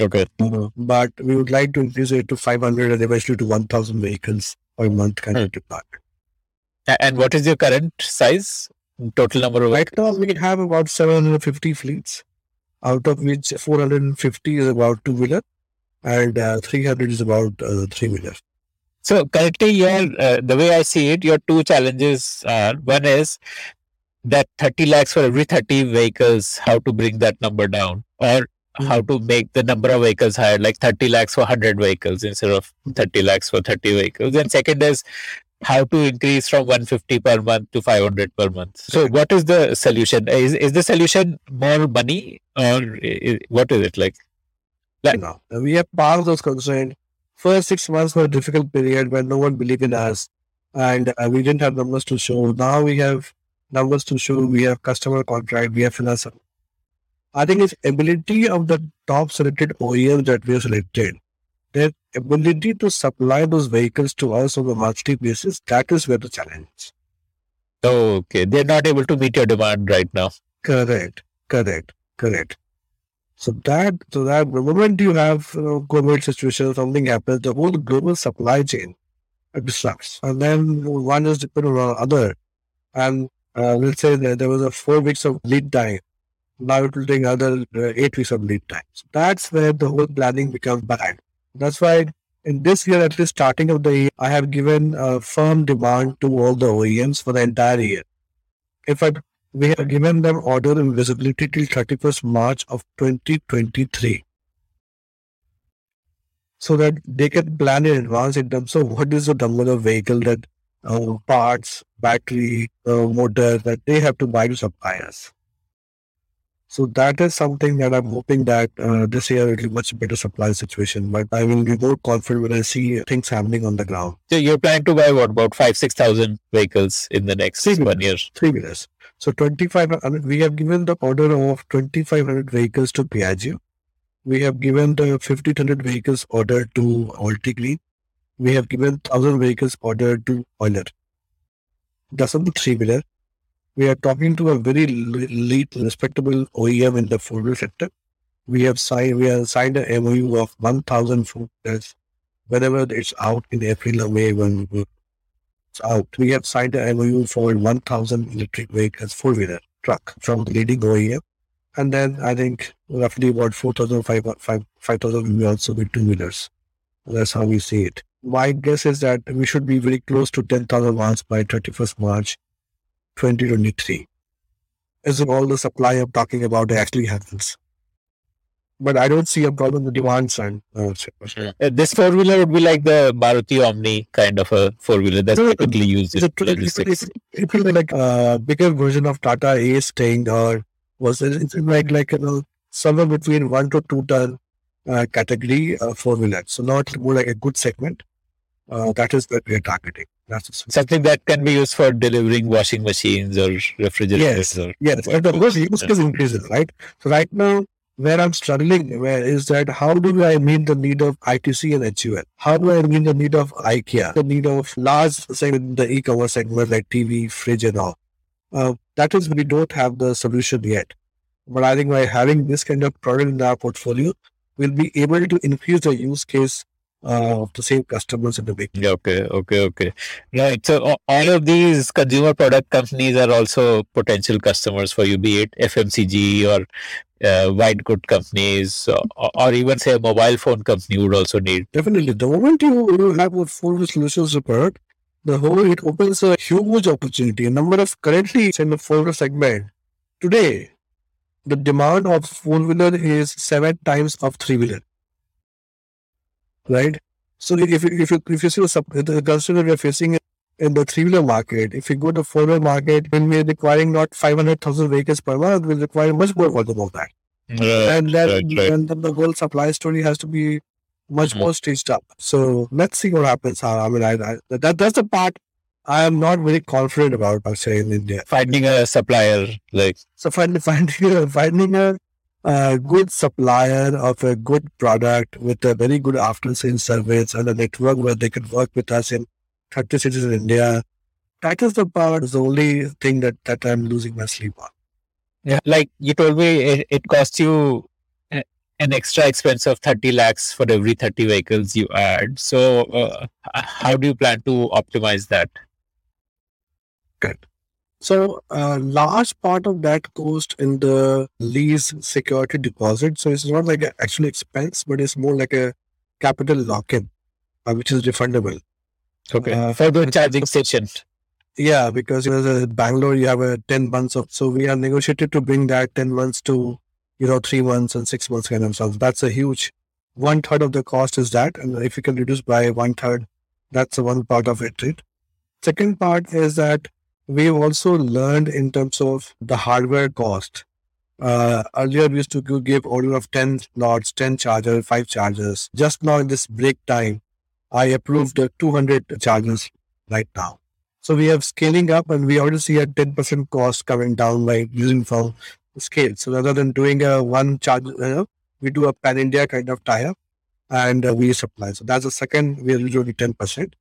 Okay. Uh, but we would like to increase it to 500 and eventually to 1,000 vehicles per month kind of department. And what is your current size? Total number of Right now, we have about 750 fleets, out of which 450 is about two wheeler and uh, 300 is about uh, three wheeler. So currently, your uh, the way I see it, your two challenges are one is that 30 lakhs for every 30 vehicles, how to bring that number down, or how to make the number of vehicles higher, like 30 lakhs for 100 vehicles instead of 30 lakhs for 30 vehicles. And second is how to increase from 150 per month to 500 per month. So what is the solution? Is is the solution more money or i- what is it like? Like- Now, we have passed those constraints. First six months were a difficult period when no one believed in us and uh, we didn't have numbers to show. Now we have numbers to show. We have customer contract. We have finance. I think it's ability of the top selected OEMs that we have selected. Their ability to supply those vehicles to us on a monthly basis, that is where the challenge is. Okay. They're not able to meet your demand right now. Correct, correct, correct. So that, so that the moment you have you know, COVID situation, something happens, the whole global supply chain disrupts, and then one is dependent on other. And uh, let's say that there was a four weeks of lead time. Now it will take another uh, eight weeks of lead time. So that's where the whole planning becomes bad. That's why in this year, at least starting of the year, I have given a firm demand to all the OEMs for the entire year. In fact, we have given them order and visibility till 31st March of 2023 so that they can plan in advance in terms of what is the number of vehicle that uh, parts, battery, uh, motor that they have to buy to supply us. So that is something that I'm hoping that uh, this year it will be much better supply situation. But I will be more confident when I see things happening on the ground. So you're planning to buy what about five, six thousand vehicles in the next Three one year? Three wheelers. So 2500, we have given the order of 2500 vehicles to Piaggio. We have given the 1500 vehicles order to Altigreen. We have given 1000 vehicles order to Euler. That's on the three wheeler. We are talking to a very lead, respectable OEM in the four wheel sector. We have signed, we have signed a MOU of 1000 four wheelers. Whenever it's out in April or May, when out, we have signed a MOU for 1000 electric vehicles, four wheeler truck from the leading OEM. And then I think roughly about 4,000, 5,000 will be also with two wheelers. That's how we see it. My guess is that we should be very close to 10,000 watts by 31st March 2023. As all the supply I'm talking about actually happens. But I don't see a problem on the demand side. Uh, Uh, this four wheeler would be like the Maruti Omni kind of a four wheeler that's No, typically used it's in it's, logistics. it's, it will be like a bigger version of Tata Ace thing or was it like like you know somewhere between one to two ton uh, category uh, four wheeler. So not more like a good segment. Uh, that is what we are targeting. That's Something that can be used for delivering washing machines or refrigerators Yes. or Yes, and of course use case increases, right? So right now, where I'm struggling, where is that how do I meet the need of ITC and HUL? How do I meet the need of IKEA, the need of large segment the e-commerce segment like TV, fridge, and all? Uh, that is we don't have the solution yet. But I think by having this kind of product in our portfolio, we'll be able to increase the use case uh, of the same customers in the big. Yeah, okay, okay, okay. Right. So all of these consumer product companies are also potential customers for you, be it FMCG or uh, white good companies, or, or even say a mobile phone company would also need. Definitely. The moment you, you have a full solutions support, the whole it opens a huge opportunity. A number of currently in the four segment. Today, the demand of four wheeler is seven times of three wheeler. Right? So if you if you if you see the the we are facing in the three wheeler market, if you go to four wheeler market, when we're requiring not five hundred thousand vehicles per month, we'll require much more volume of that and then, right, right. and then the whole supply story has to be much Mhm. more staged up. So let's see what happens. I mean, I, I, that that's the part I am not very confident about. I say in India. Finding a supplier like So finding finding a, finding a, uh good supplier of a good product with a very good after sales service and a network where they can work with us in 30 cities in India. That is the part. Is the only thing that that I'm losing my sleep on. Yeah, like you told me, it, it costs you an extra expense of 30 lakhs for every 30 vehicles you add. So, uh, how do you plan to optimize that? Good. So a large part of that cost in the lease security deposit. So it's not like an actual expense, but it's more like a capital lock-in, uh, which is refundable. Okay. Uh, for the charging station. Yeah, because you know, the Bangalore, you have a 10 months of, so we are negotiated to bring that 10 months to, you know, three months and six months kind of stuff. That's a huge, one third of the cost is that. And if you can reduce by one third, that's one part of it, right? Second part is that we've also learned in terms of the hardware cost. Uh, earlier we used to give order of 10 slots, 10 chargers, 5 chargers. Just now in this break time, I approved uh, 200 chargers right now. So we have scaling up and we already see a 10% cost coming down by using from scale. So rather than doing a one charge, know, we do a pan India kind of tie up and uh, we supply. So that's the second, we are usually 10%.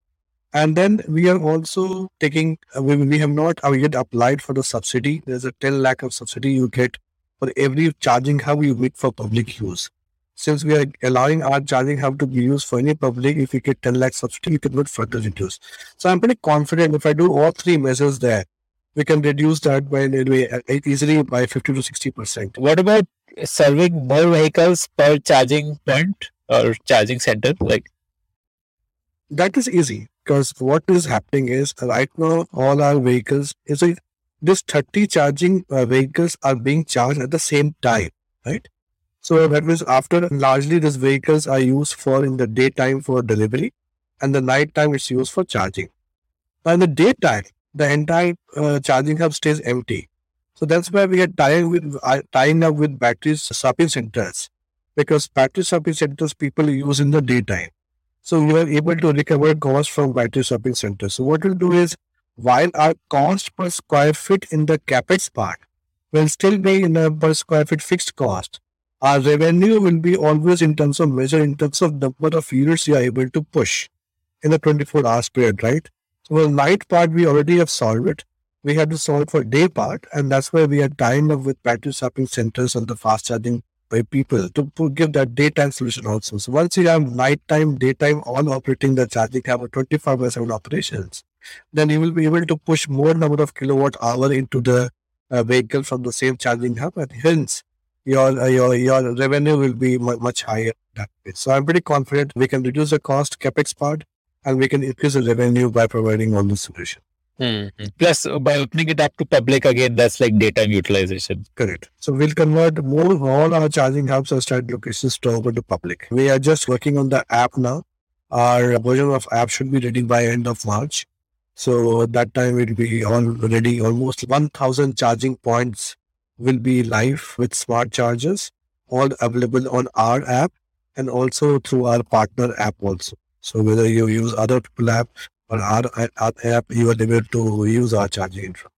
And then we are also taking, uh, we, we have not uh, yet applied for the subsidy. There's a 10 lakh of subsidy you get for every charging hub you make for public use. Since we are allowing our charging hub to be used for any public, if we get 10 lakh subsidy, can not further reduce. So I'm pretty confident if I do all three measures there, we can reduce that by anyway, uh, easily by 50 to 60%. What about serving more vehicles per charging point or charging center? Like, That is easy because what is happening is right now all our vehicles is a, this 30 charging uh, vehicles are being charged at the same time, right? So that means after largely these vehicles are used for in the daytime for delivery and the night time it's used for charging. Now in the daytime, the entire uh, charging hub stays empty. So that's why we are tying with uh, tying up with battery swapping centers because battery swapping centers people use in the daytime. So we are able to recover cost from battery swapping centers. So what we'll do is while our cost per square feet in the capex part will still be in a per square feet fixed cost, our revenue will be always in terms of measure in terms of number of units you are able to push in the 24 hours period, right? So the night part we already have solved it. We have to solve for day part, and that's why we are tying up with battery swapping centers and the fast charging by people to, give that daytime solution also. So once you have nighttime, daytime all operating the charging have a 25 by 7 operations, then you will be able to push more number of kilowatt hour into the uh, vehicle from the same charging hub and hence your your your revenue will be much higher that way. So I'm pretty confident we can reduce the cost capex part and we can increase the revenue by providing all the solution. Mhm. Plus, uh, by opening it up to public again, that's like daytime utilization. Correct. So we'll convert more of all our charging hubs or start locations to open to public. We are just working on the app now. Our version of app should be ready by end of March. So at that time it will be already. Almost 1,000 charging points will be live with smart chargers, all available on our app and also through our partner app also. So whether you use other people app or our, our app, you are able to use our charging infra.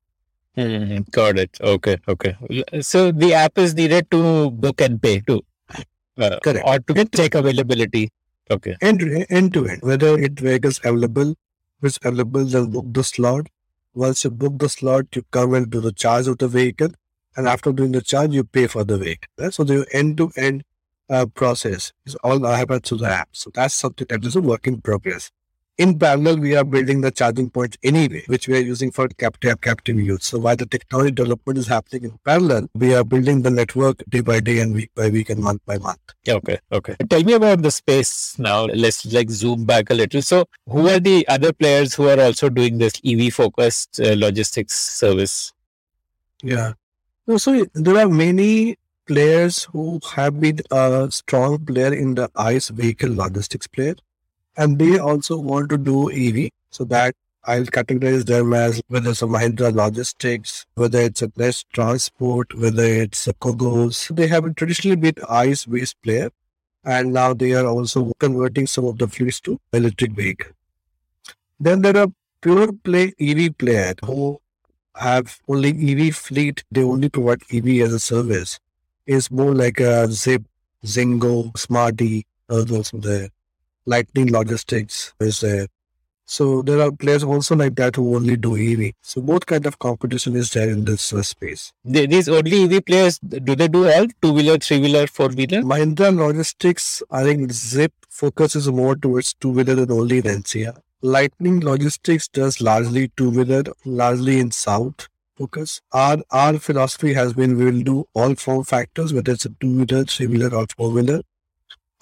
Mhm. Got it. Okay. Okay. So the app is needed to book and pay too. Uh, Correct. Or to check availability. Okay. end to end, to end. Whether it vehicles available, which available, then book the slot. Once you book the slot, you come and do the charge of the vehicle, and after doing the charge, you pay for the vehicle. Right? So the end to end process is all happens through the app. So that's something that is a work in progress. In parallel, we are building the charging points anyway, which we are using for captive captive use. So while the technology development is happening in parallel, we are building the network day by day and week by week and month by month. Okay. Okay. Tell me about the space now. Let's like zoom back a little. So, who are the other players who are also doing this EV focused uh, logistics service? Yeah. No, so there are many players who have been a strong player in the ICE vehicle logistics player, and they mm-hmm. also want to do EV. So that I'll categorize them as whether it's a Mahindra Logistics, whether it's a Nest Transport, whether it's a Kogos. They have traditionally been ICE based player, and now they are also converting some of the fleets to electric vehicle. Then there are pure play EV player who have only EV fleet, they only provide EV as a service. Is more like a Zypp, Zingo, Smarty, are also there. Lightning Logistics is there. So there are players also like that who only do EV. So both kind of competition is there in this uh, space. The- These only EV players, do they do all two wheeler, three wheeler, four wheeler? Mahindra Logistics, I think Zypp focuses more towards two wheeler and only NCR. Lightning Logistics does largely two wheeler, largely in South focus. Our our philosophy has been we will do all form factors, whether it's a two wheeler, three wheeler, or four wheeler.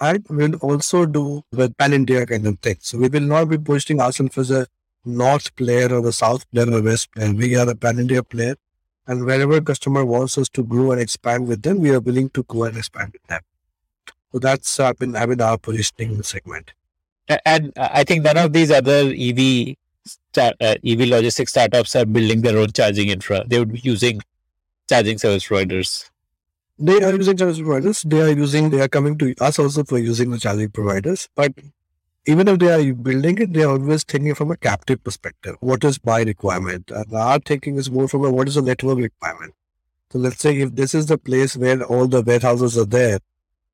And we'll also do with pan India kind of thing. So we will not be positioning ourselves as a north player or a south player or a west player. We are a pan India player. And wherever customer wants us to grow and expand with them, we are willing to go and expand with them. So that's uh, been, our positioning in the segment. And uh, I think none of these other EV sta- uh, EV logistics startups are building their own charging infra. They would be using charging service providers. They are using service providers. They are using, they are coming to us also for using the charging providers. But even if they are building it, they are always thinking from a captive perspective. What is my requirement? And our thinking is more from a what is the network requirement. So let's say if this is the place where all the warehouses are there,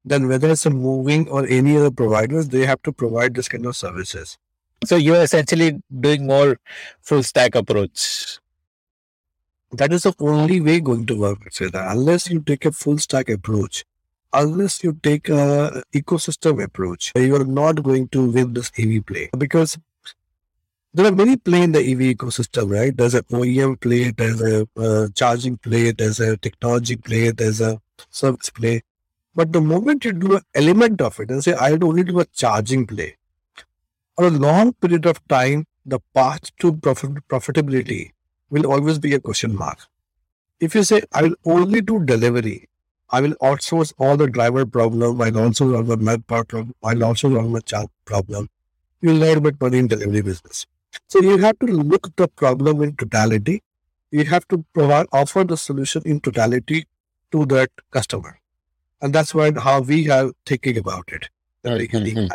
then whether it's a MoEVing or any other providers, they have to provide this kind of services. So you're essentially doing more full stack approach. That is the only way going to work, Sveta. Unless you take a full stack approach, unless you take a ecosystem approach, you are not going to win this EV play because there are many play in the EV ecosystem, right? There's an OEM play, there's a uh, charging play, there's a technology play, there's a service play. But the moment you do an element of it and say, I will only do a charging play, for a long period of time, the path to profit, profitability will always be a question mark. If you say, I will only do delivery, I will outsource all the driver problem, I'll also run the manpower problem, I'll also run the chat problem, you'll never make money in delivery business. So you have to look at the problem in totality. You have to provide offer the solution in totality to that customer. And that's why how we are thinking about it.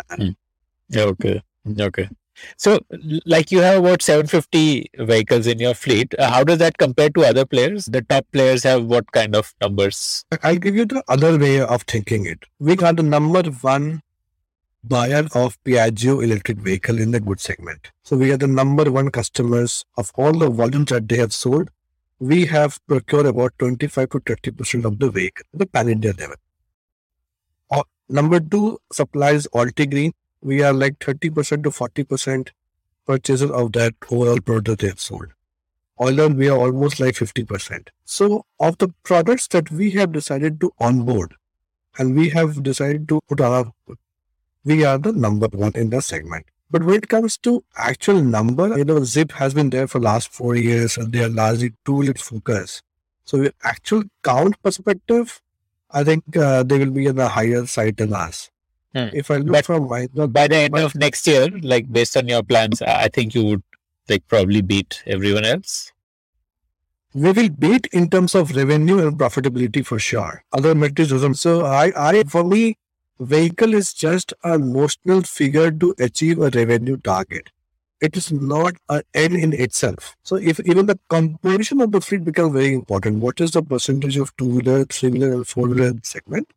Mm-hmm. Okay. Okay. So, like you have about 750 vehicles in your fleet. Uh, how does that compare to other players? The top players have what kind of numbers? I'll give you the other way of thinking it. We are the number one buyer of Piaggio electric vehicle in the good segment. So we are the number one customers of all the volumes that they have sold. We have procured about 25 to 30% of the vehicle the pan India level. Number two supplies Altigreen we are like 30% to 40% purchaser of that overall product they have sold. Euler, we are almost like 50%. So, of the products that we have decided to onboard and we have decided to put our, we are the number one in the segment. But when it comes to actual number, you know, Zypp has been there for last four years and they are largely tool focus. So, actual count perspective, I think uh, they will be on the higher side than us. Hmm. If I look But from my By the end but- of next year, like based on your plans, I I think you would like probably beat everyone else. we will beat in terms of revenue and profitability for sure. Other metrics doesn't. So I, I, for me, vehicle is just a notional figure to achieve a revenue target. It is not an end in itself. So if even the composition of the fleet becomes very important, what is the percentage of two wheeler, three wheeler, and four wheeler segment?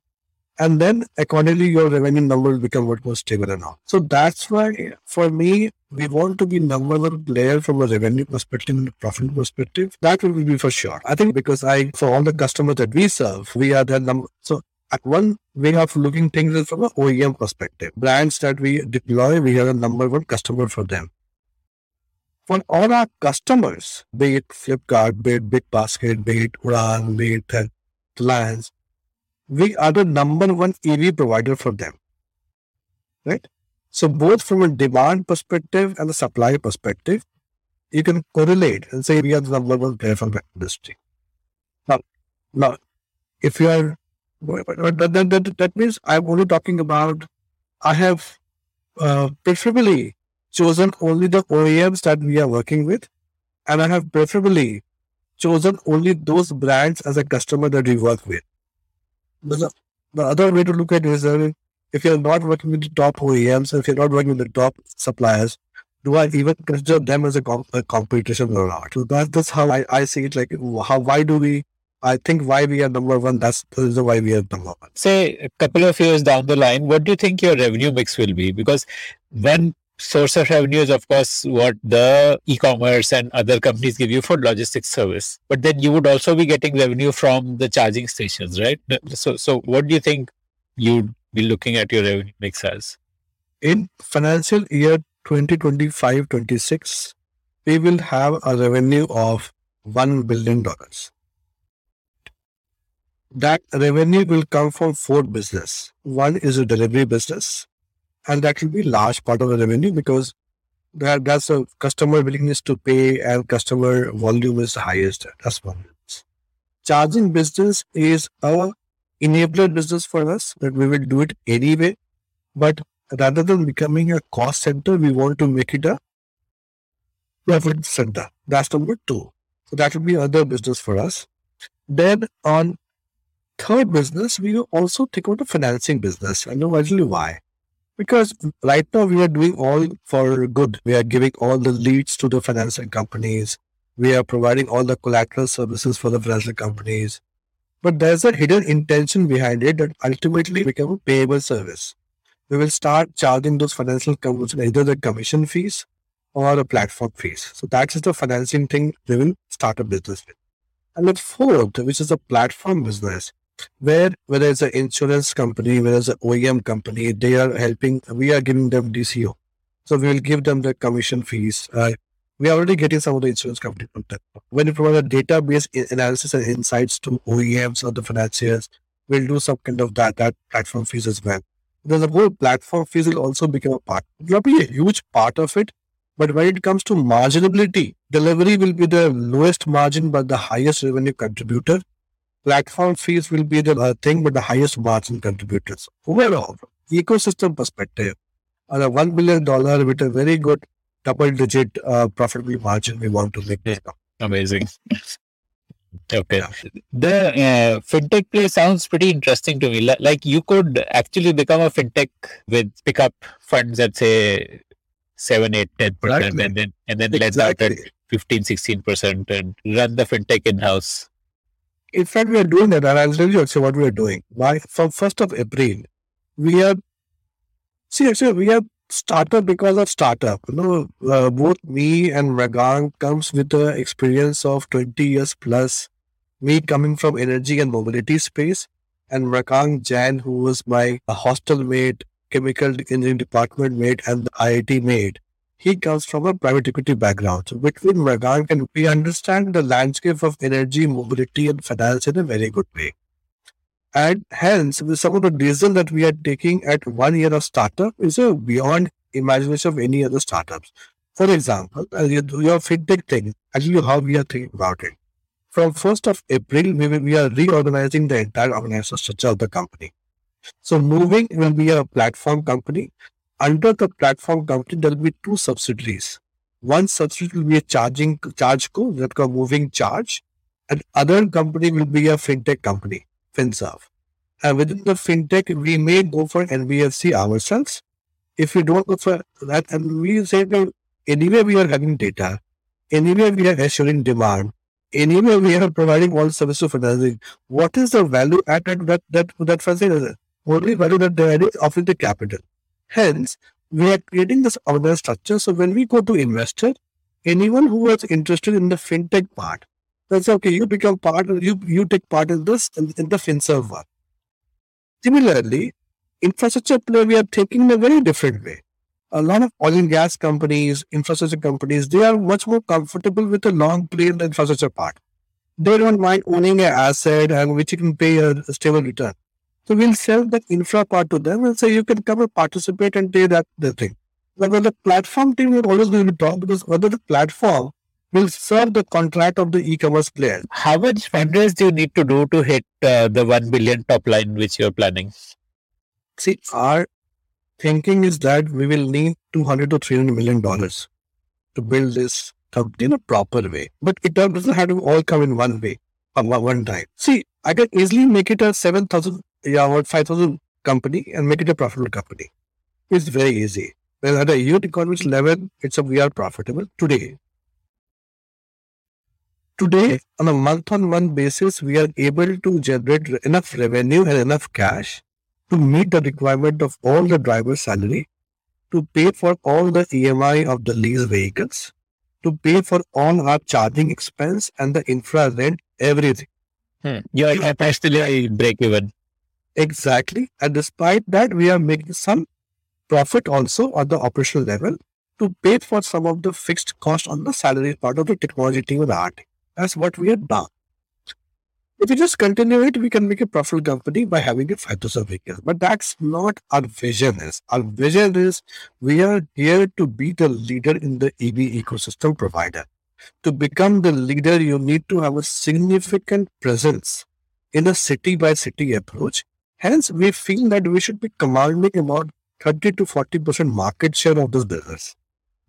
And then accordingly, your revenue number will become what more stable and all. So that's why for me, we want to be number one player from a revenue perspective and a profit perspective. That will be for sure. I think because I, for all the customers that we serve, we are the number. So at one way of looking things is from an OEM perspective. Brands that we deploy, we are the number one customer for them. For all our customers, be it Flipkart, be it Big Basket, be it Udaan, be it Reliance, we are the number one EV provider for them. Right? So both from a demand perspective and a supply perspective, you can correlate and say we are the number one player from the industry. Now, now, if you are, that, that, that, that means I'm only talking about, I have uh, preferably chosen only the OEMs that we are working with, and I have preferably chosen only those brands as a customer that we work with. The, the other way to look at it is that if you're not working with the top OEMs, if you're not working with the top suppliers, do I even consider them as a, com- a competition or not? So that, that's how I, I see it. Like, how why do we? I think why we are number one. That's the reason why we are number one. Say a couple of years down the line, what do you think your revenue mix will be? Because when source of revenue is of course what the e-commerce and other companies give you for logistics service but then you would also be getting revenue from the charging stations right so so what do you think you'd be looking at your revenue mix as In financial year 2025-26, we will have a revenue of one billion dollars. That revenue will come from four business. One is a delivery business, and that will be large part of the revenue because that that's a customer willingness to pay and customer volume is the highest. That's one. Charging business is our enabler business for us that we will do it anyway, but rather than becoming a cost center, we want to make it a profit center. That's number two. So that will be other business for us. Then on third business, we also think about the financing business. I know actually why. Because right now we are doing all for good. We are giving all the leads to the financial companies. We are providing all the collateral services for the financial companies. But there's a hidden intention behind it that ultimately become a payable service. We will start charging those financial companies either the commission fees or the platform fees. So that is the financing thing we will start a business with. And the fourth, which is a platform business, where whether it's an insurance company, whether it's an OEM company, they are helping, we are giving them DCO. So we will give them the commission fees. Uh, we are already getting some of the insurance company from. When you provide a database analysis and insights to OEMs or the financiers, we'll do some kind of that, that platform fees as well. then the whole platform fees will also become a part. It will be a huge part of it, but when it comes to marginability, delivery will be the lowest margin but the highest revenue contributor. Platform fees will be the uh, thing but the highest margin contributors. Overall, ecosystem perspective, on a $1 billion with a very good double digit uh, profitable margin we want to make. Yeah. Amazing. Okay. The uh, fintech play sounds pretty interesting to me. Like you could actually become a fintech with pick up funds at say 7, 8, 10 percent exactly. and then and then exactly. let out at 15, 16 percent and run the fintech in house. In fact, we are doing that, and I'll tell you actually what we are doing. By from first of April, we are see actually we are startup because of startup. You know, uh, both me and Mrigank comes with the experience of 20 years plus. Me coming from energy and mobility space, and Mrigank Jain, who was my hostel mate, chemical engineering department mate, and the IIT mate. He comes from a private equity background. So between Mrigank and we understand the landscape of energy, mobility, and finance in a very good way. And hence, with some of the decisions that we are taking at one year of startup is a beyond imagination of any other startups. For example, as you do your fintech thing, actually how we are thinking about it. From 1st of April, we, we are reorganizing the entire organizational structure of the company. So MoEVing will be a platform company. Under the platform company, there will be two subsidiaries. One subsidiary will be a charging charge co, that called MoEVing charge, and other company will be a fintech company. FinServe. And within the fintech, we may go for NBFC ourselves. If we don't go for that, and we say that anyway we are having data, anyway we are assuring demand, anyway we are providing all services to financing. What is the value added that that that facility? Only value that they add offering the capital. Hence, we are creating this other structure. So when we go to investor, anyone who was interested in the fintech part, that's okay. You become part of, you, you take part in this, in, in the FinServe one. Similarly, infrastructure play, we are taking in a very different way. A lot of oil and gas companies, infrastructure companies, they are much more comfortable with a long play in the infrastructure part. They don't mind owning an asset and which can pay a stable return. So we'll sell that infra part to them and say you can come and participate and do that the thing. But when the platform team will always going to talk because whether the platform will serve the contract of the e-commerce player. How much fundraise do you need to do to hit uh, the 1 billion top line which you're planning? See, our thinking is that we will need 200 to 300 million dollars to build this company in a proper way. But it doesn't have to all come in one way, one time. See, I can easily make it a 7,000 yeah, or 5,000 company and make it a profitable company. It's very easy. Well, at a unit economics level, it's a we are profitable today. Today, on a month on month basis, we are able to generate enough revenue and enough cash to meet the requirement of all the driver's salary, to pay for all the EMI of the lease vehicles, to pay for all our charging expense and the infra rent, everything. Hmm. You are capacity break even. Exactly. And despite that, we are making some profit also on the operational level to pay for some of the fixed cost on the salary part of the technology team and the. That's what we have done. If we just continue it, we can make a profitable company by having a 5,000 vehicles. But that's not our vision is. Our vision is we are here to be the leader in the EV ecosystem provider. To become the leader, you need to have a significant presence in a city by city approach. Hence, we feel that we should be commanding about 30 to 40% market share of this business.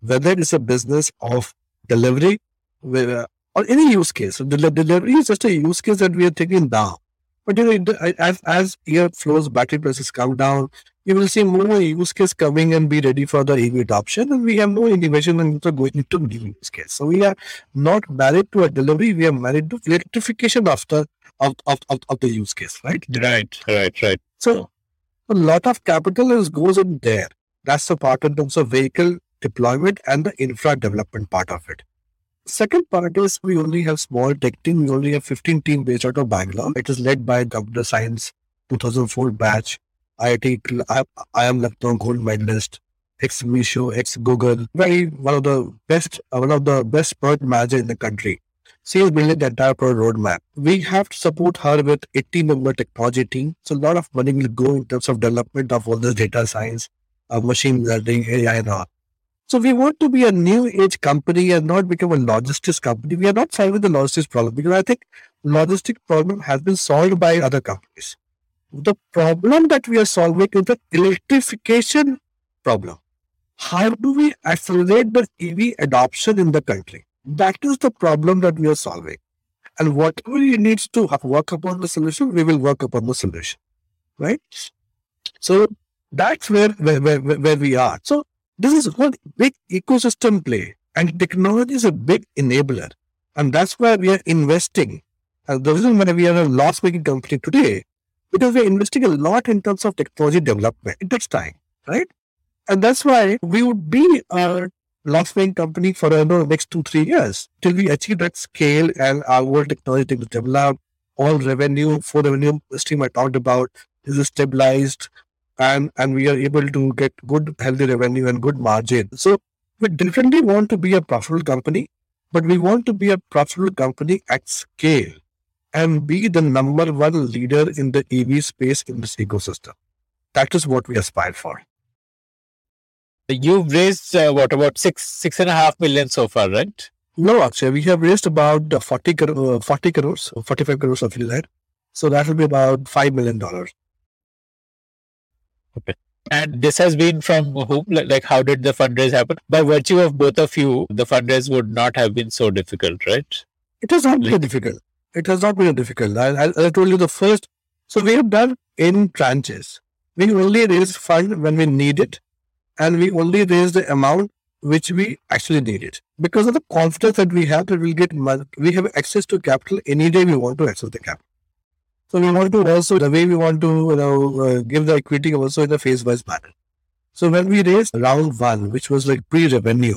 Whether it's a business of delivery, or any use case. So delivery is just a use case that we are taking down. But you know, as as year flows, battery prices come down, you will see more use case coming and be ready for the EV adoption. And we have no innovation and going into new use case. So we are not married to a delivery. We are married to electrification of the of, of, of, of the use case, right? Right, right, right. So a lot of capital is goes in there. That's the part in terms of vehicle deployment and the infra development part of it. Second part is we only have small tech team. We only have 15 team based out of Bangalore. It is led by computer science 2004 batch. I, I am Lucknow gold medalist, ex Meesho, ex Google. Very one of the best, one of the best product manager in the country. she is building the entire product roadmap. We have to support her with 80 member technology team. So a lot of money will go in terms of development of all this data science, uh, machine learning, AI and all. So we want to be a new age company and not become a logistics company. We are not solving the logistics problem because I think logistics problem has been solved by other companies. The problem that we are solving is the electrification problem. How do we accelerate the EV adoption in the country? That is the problem that we are solving. And whatever we need to work upon the solution, we will work upon the solution. Right? So that's where, where, where, where we are. So this is one big ecosystem play and technology is a big enabler. And that's why we are investing. And the reason why we are a loss making company today, because we're investing a lot in terms of technology development. It takes time, right? And that's why we would be a loss making company for uh, the next two, three years till we achieve that scale and our technology to develop all revenue, for revenue stream I talked about is stabilized and and we are able to get good healthy revenue and good margin. So we definitely want to be a profitable company, but we want to be a profitable company at scale and be the number one leader in the EV space in this ecosystem. That is what we aspire for. You've raised uh, what about six six and a half million so far, right? No, actually, we have raised about uh, 40, uh, 40 crores, 45 crores of that. So that will be about $5 million. Okay. And this has been from whom? Like, how did the fundraise happen? By virtue of both of you, the fundraise would not have been so difficult, right? It has not been difficult. It has not been difficult. I, I, I told you the first. So we have done in tranches. We only raise fund when we need it, and we only raise the amount which we actually need it because of the confidence that we have that we'll get. We have access to capital any day we want to access the capital. So we want to also the way we want to you know uh, give the equity also in a phase wise manner. So when we raised round one, which was like pre-revenue,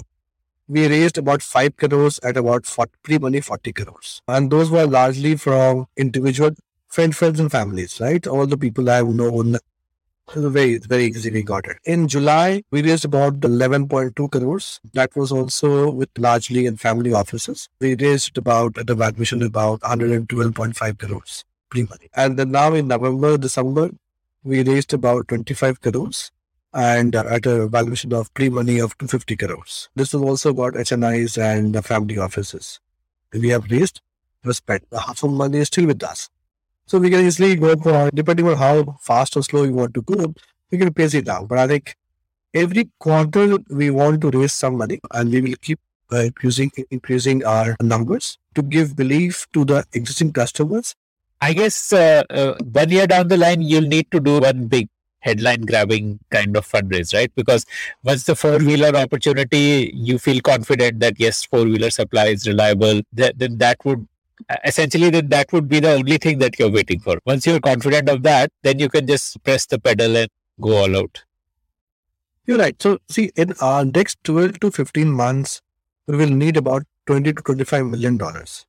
we raised about five crores at about 40, pre-money 40 crores, and those were largely from individual friend, friends, and families. Right, all the people I know very very easily got it. In July, we raised about 11.2 crores. That was also with largely in family offices. We raised about at the valuation about 112.5 crores pre-money. And then now in November, December, we raised about 25 crores and at a valuation of pre-money of 250 crores. This has also got HNIs and family offices. We have raised. The half of money is still with us. So we can easily go for, depending on how fast or slow you want to go, we can pace it down. But I think every quarter we want to raise some money and we will keep uh, increasing, increasing our numbers to give belief to the existing customers I guess uh, uh, one year down the line, you'll need to do one big headline grabbing kind of fundraise, right? Because once the four wheeler opportunity, you feel confident that yes, four wheeler supply is reliable, that, then that would essentially then that would be the only thing that you're waiting for. Once you're confident of that, then you can just press the pedal and go all out. You're right. So see, in our next 12 to 15 months, we will need about 20 to 25 million dollars.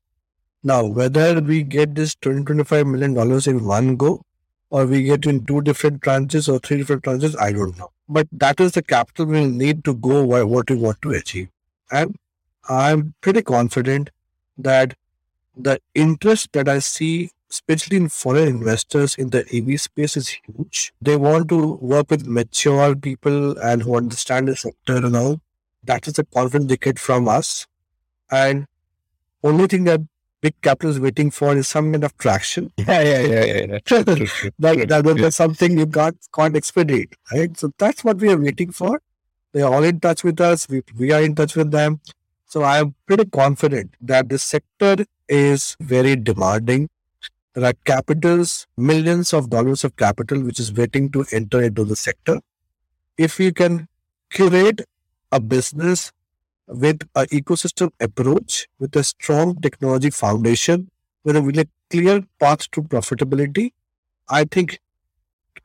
Now, whether we get this 20, 25 million dollars in one go or we get in two different tranches or three different tranches, I don't know. But that is the capital we'll need to go what we want to achieve. And I'm pretty confident that the interest that I see, especially in foreign investors in the EV space, is huge. They want to work with mature people and who understand the sector and all. That is the confidence they get from us. And only thing that big capital is waiting for is some kind of traction. Yeah, yeah, yeah, yeah. yeah. True, true, true. that, that, that, that's something you can't, can't expedite, right? So that's what we are waiting for. They are all in touch with us. We, we are in touch with them. So I am pretty confident that this sector is very demanding. There are capitals, millions of dollars of capital, which is waiting to enter into the sector. If you can curate a business with an ecosystem approach, with a strong technology foundation, with a, with a clear path to profitability, I think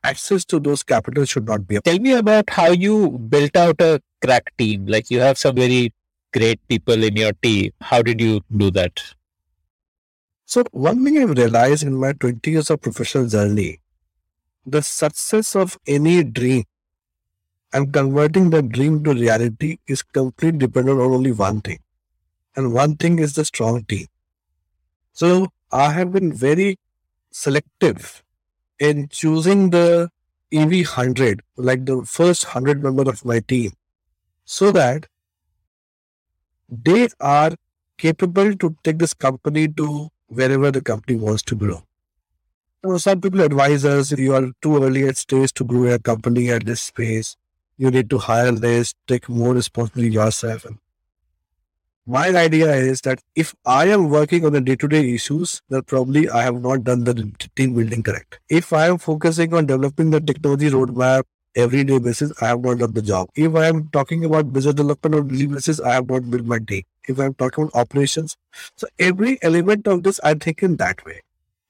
access to those capital should not be. A- Tell me about how you built out a crack team. Like you have some very great people in your team. How did you do that? So one thing I've realized in my 20 years of professional journey, the success of any dream and converting the dream to reality is completely dependent on only one thing. And one thing is the strong team. So I have been very selective in choosing the EV 100, like the first 100 members of my team, so that they are capable to take this company to wherever the company wants to grow. Some people advise us you are too early at stage to grow a company at this space. You need to hire less, take more responsibility yourself. My idea is that if I am working on the day-to-day issues, then probably I have not done the team building correct. If I am focusing on developing the technology roadmap everyday basis, I have not done the job. If I am talking about business development on daily basis, I have not built my team. If I am talking about operations, so every element of this I think in that way.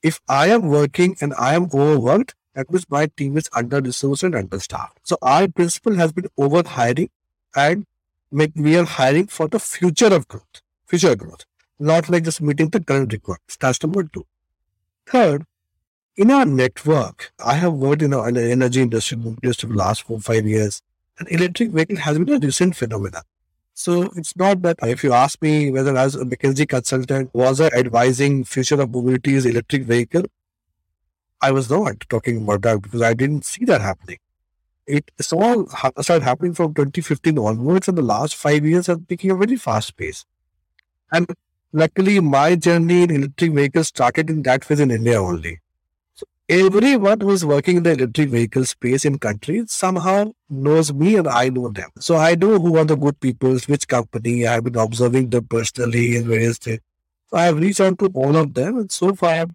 If I am working and I am overworked, that means my team is under resourced and understaffed. So our principle has been over hiring and make we are hiring for the future of growth, future growth, not like just meeting the current requirements. That's number two. Third, in our network, I have worked in, the energy industry just for the last four, five years. And electric vehicle has been a recent phenomenon. So it's not that if you ask me whether as a McKinsey consultant, was I advising future of mobility is electric vehicle? I was not talking about that because I didn't see that happening. It it's all ha- started happening from 2015 onwards, and the last five years have taken a very fast pace. And luckily, my journey in electric vehicles started in that phase in India only. So everyone who is working in the electric vehicle space in countries somehow knows me and I know them. So I know who are the good people, which company. I have been observing them personally in various things. So I have reached out to all of them, and so far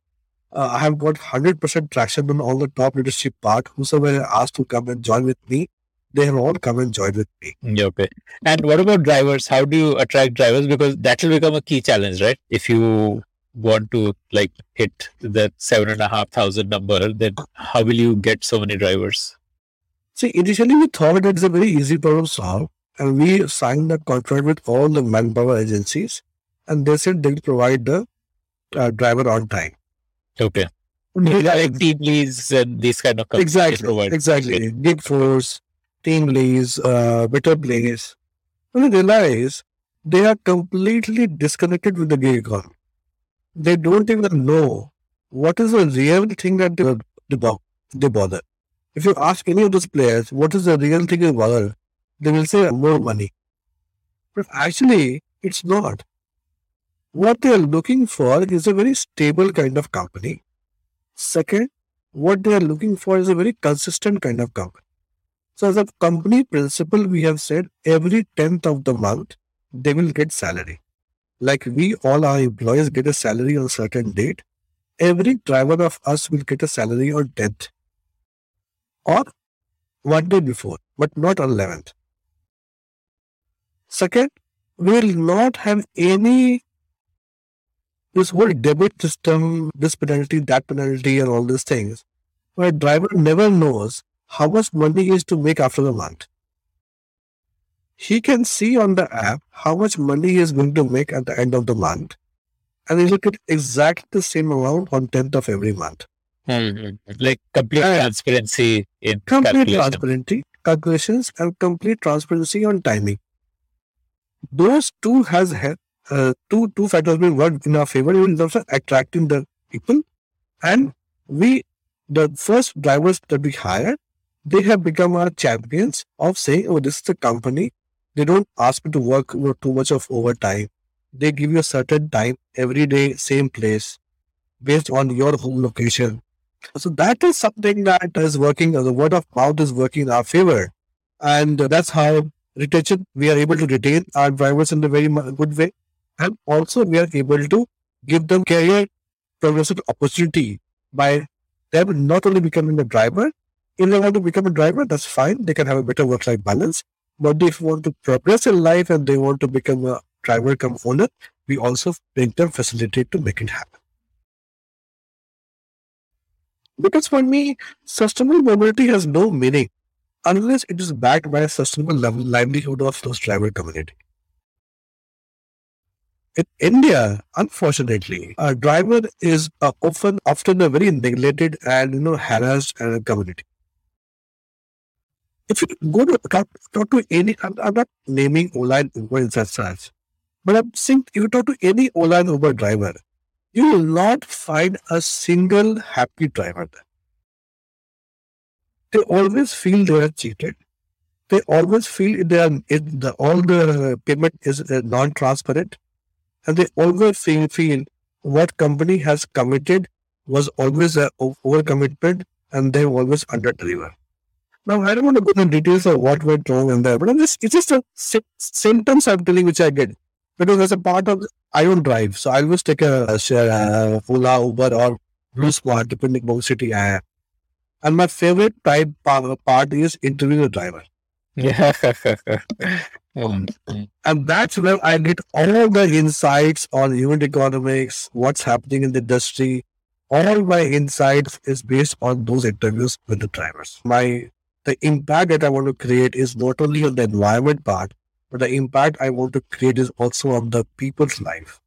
uh, I have got 100% traction on all the top leadership part. Whosoever I asked to come and join with me, they have all come and joined with me. Yeah, Okay. And what about drivers? How do you attract drivers? Because that will become a key challenge, right? If you want to like hit that seven and a half thousand number, then how will you get so many drivers? See, initially we thought that it's a very easy problem to solve, and we signed a contract with all the manpower agencies, and they said they'll provide the uh, driver on time. Okay. Like TeamLease and these kind of companies Exactly, provide. exactly. Gig force, TeamLease, uh, BetterPlace. When they realize they are completely disconnected with the gig economy. They don't even know what is the real thing that they, they, they bother. If you ask any of those players, what is the real thing they bother, they will say more money. But actually, it's not. What they are looking for is a very stable kind of company. Second, what they are looking for is a very consistent kind of company. So, as a company principle, we have said every 10th of the month, they will get salary. Like we, all our employees get a salary on a certain date. Every driver of us will get a salary on 10th or one day before, but not on 11th. Second, we will not have any this whole debit system, this penalty, that penalty, and all these things, where driver never knows how much money he is to make after the month. He can see on the app how much money he is going to make at the end of the month, and he will get exactly the same amount on 10th of every month. Mhm. Like complete Yeah. transparency in Complete transparency, calculations, and complete transparency on timing. Those two has had uh, two two factors will work in our favor in terms of attracting the people, and we the first drivers that we hired, they have become our champions of saying, "Oh, this is the company." They don't ask me to work you know, too much of overtime. They give you a certain time every day, same place, based on your home location. So that is something that is working. The word of mouth is working in our favor, and that's how retention we are able to retain our drivers in a very good way, and also we are able to give them career progressive opportunity by them not only becoming a driver. If they want to become a driver, that's fine. They can have a better work-life balance. But if they want to progress in life and they want to become a driver come owner, we also make them facilitate to make it happen. Because for me, sustainable mobility has no meaning unless it is backed by a sustainable livelihood of those driver community. In India, unfortunately, a driver is uh, often often a very neglected and you know harassed uh, community. If you go to talk, talk to any, I'm, I'm not naming Ola and Uber such, but I'm saying if you talk to any and Uber driver, you will not find a single happy driver. They always feel they are cheated. They always feel they are the, all the payment is uh, non-transparent, and they always feel, feel what company has committed was always a overcommitment, and they always under deliver. Now I don't want to go into details of what went wrong in there, but I'm just, it's just a sentence I'm telling which I get because as a part of I don't drive, so I always take a, a share, uh, Uber, or BluSmart, depending on the city I am. And my favorite type part is interviewing the driver. Yeah. and that's where I get all the insights on unit economics, what's happening in the industry. All my insights is based on those interviews with the drivers. My the impact that I want to create is not only on the environment part, but the impact I want to create is also on the people's life,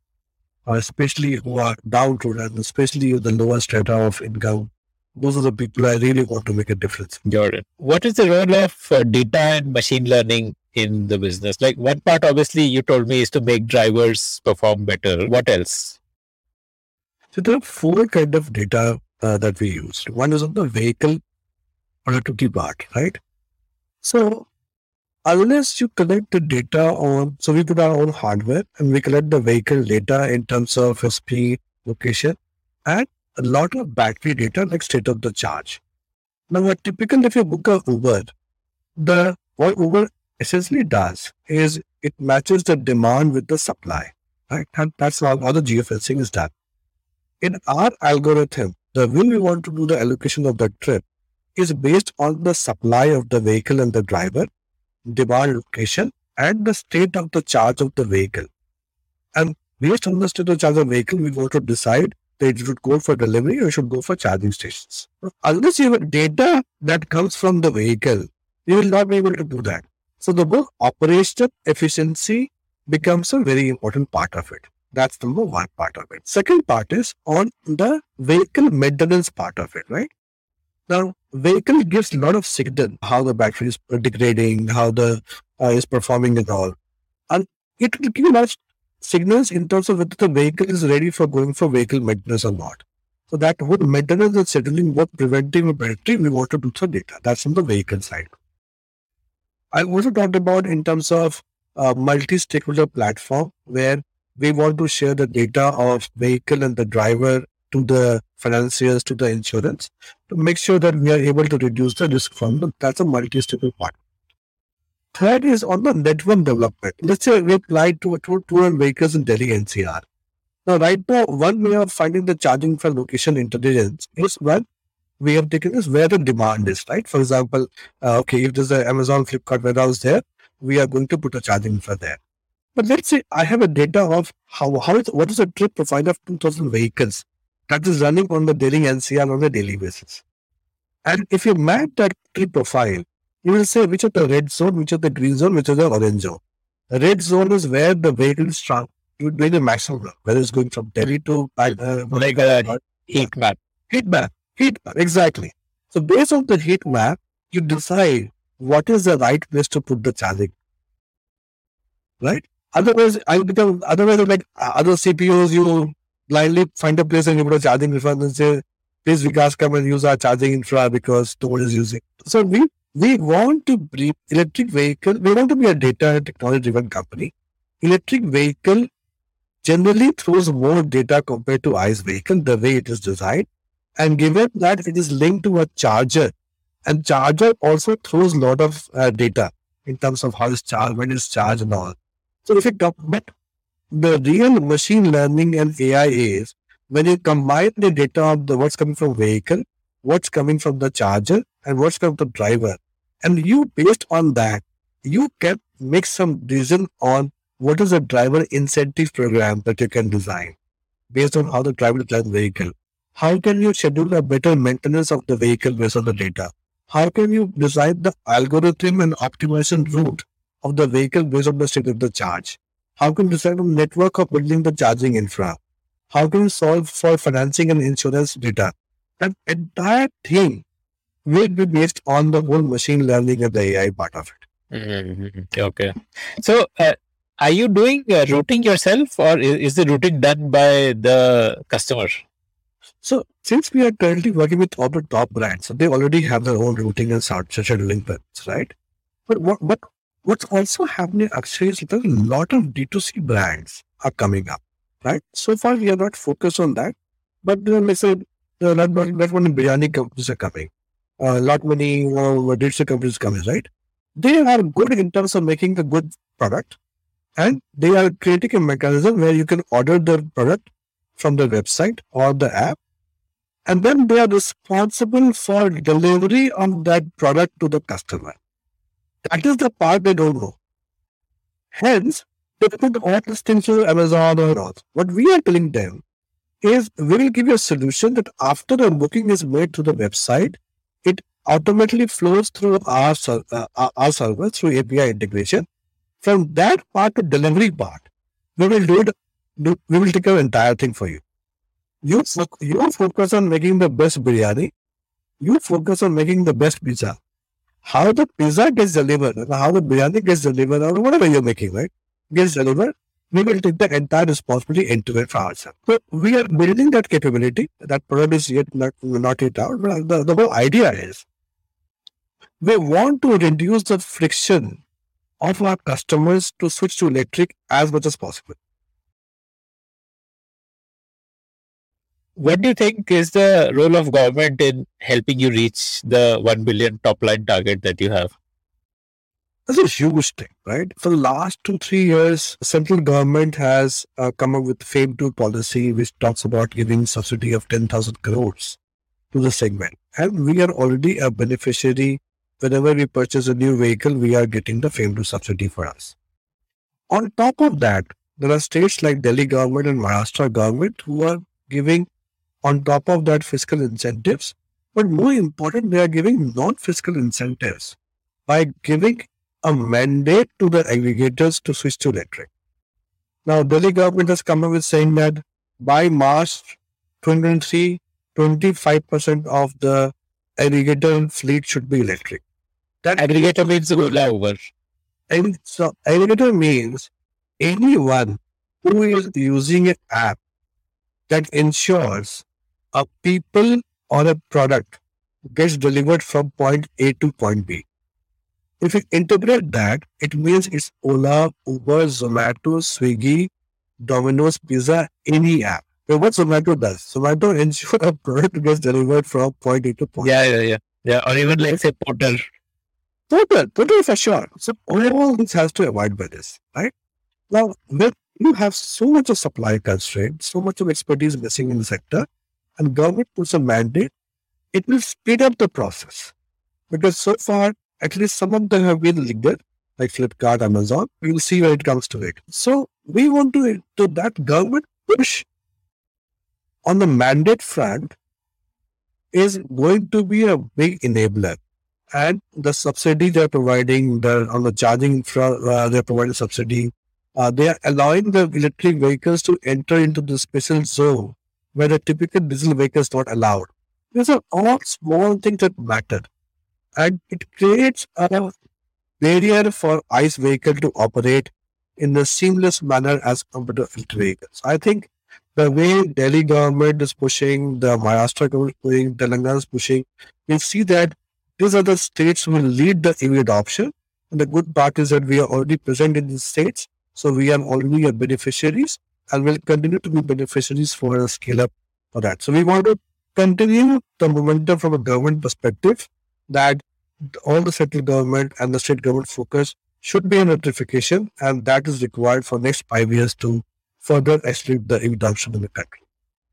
uh, especially who are downtrodden, especially the lower strata of income. Those are the people I really want to make a difference. Jordan, what is the role of uh, data and machine learning in the business? Like one part, obviously, you told me is to make drivers perform better. What else? So there are four kind of data uh, that we use. One is on the vehicle productivity part, right? So unless you collect the data on, so we put our own hardware and we collect the vehicle data in terms of speed, location, and a lot of battery data like state of the charge. Now, what typical if you book a Uber, the what Uber essentially does is it matches the demand with the supply, right? And that's how, how the geofencing is done. In our algorithm, the way we want to do the allocation of the trip is based on the supply of the vehicle and the driver demand location, and the state of the charge of the vehicle. And based on the state of charge of the vehicle, we want to decide that you should go for delivery or should go for charging stations. Unless you have data that comes from the vehicle, you will not be able to do that. So the book operational efficiency becomes a very important part of it. That's number one part of it. Second part is on the vehicle maintenance part of it, right? Now, vehicle gives a lot of signal how the battery is degrading, how the uh, is performing and all. And it will give you lot signals in terms of whether the vehicle is ready for going for vehicle maintenance or not. So that whole maintenance and settling what preventive battery we want to do the data. That's on the vehicle side. I also talked about in terms of a multi-stakeholder platform where we want to share the data of vehicle and the driver to the financiers, to the insurance, to make sure that we are able to reduce the risk from them. That's a multi-stakeholder part. Third is on the network development. Let's say we apply to 200 vehicles in Delhi NCR. Now, right now, one way of finding the charging for location intelligence is one we have taken is where the demand is, right? For example, uh, okay, if there's an Amazon Flipkart warehouse there, we are going to put a charging for there. But let's say I have a data of how, how is, what is the trip profile of 2000 vehicles that is running on the Delhi NCR on a daily basis. And if you map that trip profile, you will say which is the red zone, which is the green zone, which is the orange zone. The red zone is where the vehicle is. You doing the maximum, whether it's going from Delhi to uh, like a heat map. Heat map. Heat map, exactly. So based on the heat map, you decide what is the right place to put the charging. Right? Otherwise, I become otherwise like uh, other CPOs, you blindly find a place and you put a charging infra and say, please Vikas come and use our charging infra because no one is using. So we we want to bring electric vehicle, we want to be a data and technology driven company. Electric vehicle generally throws more data compared to ICE vehicle, the way it is designed. And given that it is linked to a charger, and charger also throws a lot of uh, data in terms of how it's charged, when it's charged and all. So if you but the real machine learning and AI is when you combine the data of the what's coming from vehicle, what's coming from the charger, and what's coming from the driver, and you based on that, you can make some decision on what is the driver incentive program that you can design based on how the driver drives the vehicle. How can you schedule a better maintenance of the vehicle based on the data? How can you design the algorithm and optimization route of the vehicle based on the state of the charge? How can you design a network of building the charging infra? How can you solve for financing and insurance data? That entire thing will be based on the whole machine learning and the AI part of it. Mm-hmm. Okay. So, uh, are you doing uh, routing yourself or is, is the routing done by the customer? So since we are currently working with all the top brands, they already have their own routing and scheduling plans, right? But what but what's also happening actually is that a lot of D2C brands are coming up, right? So far we are not focused on that, but uh, let's say not, not, not many biryani companies are coming. A uh, lot many uh, digital companies coming, right? They are good in terms of making a good product, and they are creating a mechanism where you can order the product from the website or the app and then they are responsible for delivery of that product to the customer. That is the part they don't know. Hence, they put all these things to Amazon or not. What we are telling them is we will give you a solution that after the booking is made to the website, it automatically flows through our, uh, our server through API integration. From that part to delivery part, we will do it. We will take the entire thing for you. You, you focus on making the best biryani. You focus on making the best pizza. How the pizza gets delivered, how the biryani gets delivered, or whatever you're making, right, gets delivered, we will take the entire responsibility into it for ourselves. So we are building that capability. That product is yet not, not yet out, but the, the whole idea is we want to reduce the friction of our customers to switch to electric as much as possible. What do you think is the role of government in helping you reach the 1 billion top line target that you have? That's a huge thing, right? For the last two, three years, central government has uh, come up with FAME 2 policy, which talks about giving subsidy of 10,000 crores to the segment. And we are already a beneficiary. Whenever we purchase a new vehicle, we are getting the FAME 2 subsidy for us. On top of that, there are states like Delhi government and Maharashtra government who are giving on top of that fiscal incentives. But more important, they are giving non-fiscal incentives by giving a mandate to the aggregators to switch to electric. Now, Delhi government has come up with saying that by March 2023, 25% of the aggregator fleet should be electric. That aggregator means over. And so aggregator means anyone who is using an app that ensures a people or a product gets delivered from point A to point B. If you integrate that, it means it's Ola, Uber, Zomato, Swiggy, Domino's Pizza, any app. So what Zomato does, Zomato ensures a product gets delivered from point A to point. B. Yeah, yeah, yeah, yeah. Or even like say Porter. Porter, Porter for sure. So all this has to avoid by this, right? Now, when you have so much of supply constraint, so much of expertise missing in the sector, and government puts a mandate, it will speed up the process. Because so far, at least some of them have been linked, like Flipkart, Amazon. We will see where it comes to it. So we want to, to that government push on the mandate front is going to be a big enabler. And the subsidy they're providing, the, on the charging infra, uh, they're providing subsidy. Uh, they are allowing the electric vehicles to enter into the special zone where the typical diesel vehicle is not allowed. These are all small things that matter. And it creates a barrier for ICE vehicle to operate in a seamless manner as compared to electric vehicles. I think the way Delhi government is pushing, the Maharashtra government is pushing, Telangana is pushing, we see that these other states who will lead the EV adoption. And the good part is that we are already present in these states. So we are already beneficiaries and will continue to be beneficiaries for a scale up for that. So we want to continue the momentum from a government perspective that all the central government and the state government focus should be on electrification, and that is required for next five years to further accelerate the adoption in the country.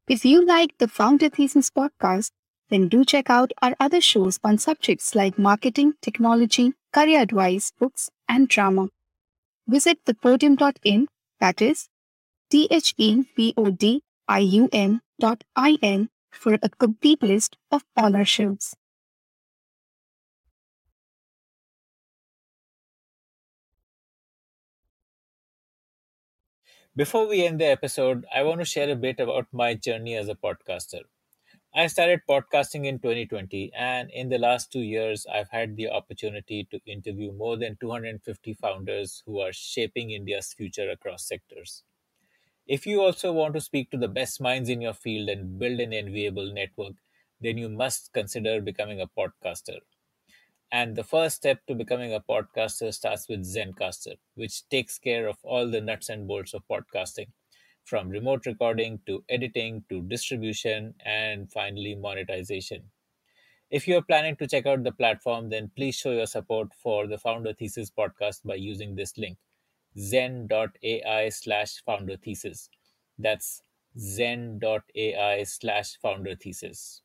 If you like the Founder Thesis podcast, then do check out our other shows on subjects like marketing, technology, career advice, books, and drama. Visit thepodium.in, that is T-H-E-P-O-D-I-U-M dot I-N for a complete list of all our shows. Before we end the episode, I want to share a bit about my journey as a podcaster. I started podcasting in 2020, and in the last two years, I've had the opportunity to interview more than 250 founders who are shaping India's future across sectors. If you also want to speak to the best minds in your field and build an enviable network, then you must consider becoming a podcaster. And the first step to becoming a podcaster starts with Zencastr, which takes care of all the nuts and bolts of podcasting from remote recording to editing to distribution and finally monetization. If you are planning to check out the platform, then please show your support for the Founder Thesis podcast by using this link zen.ai slash founder thesis. That's zen.ai slash founder thesis.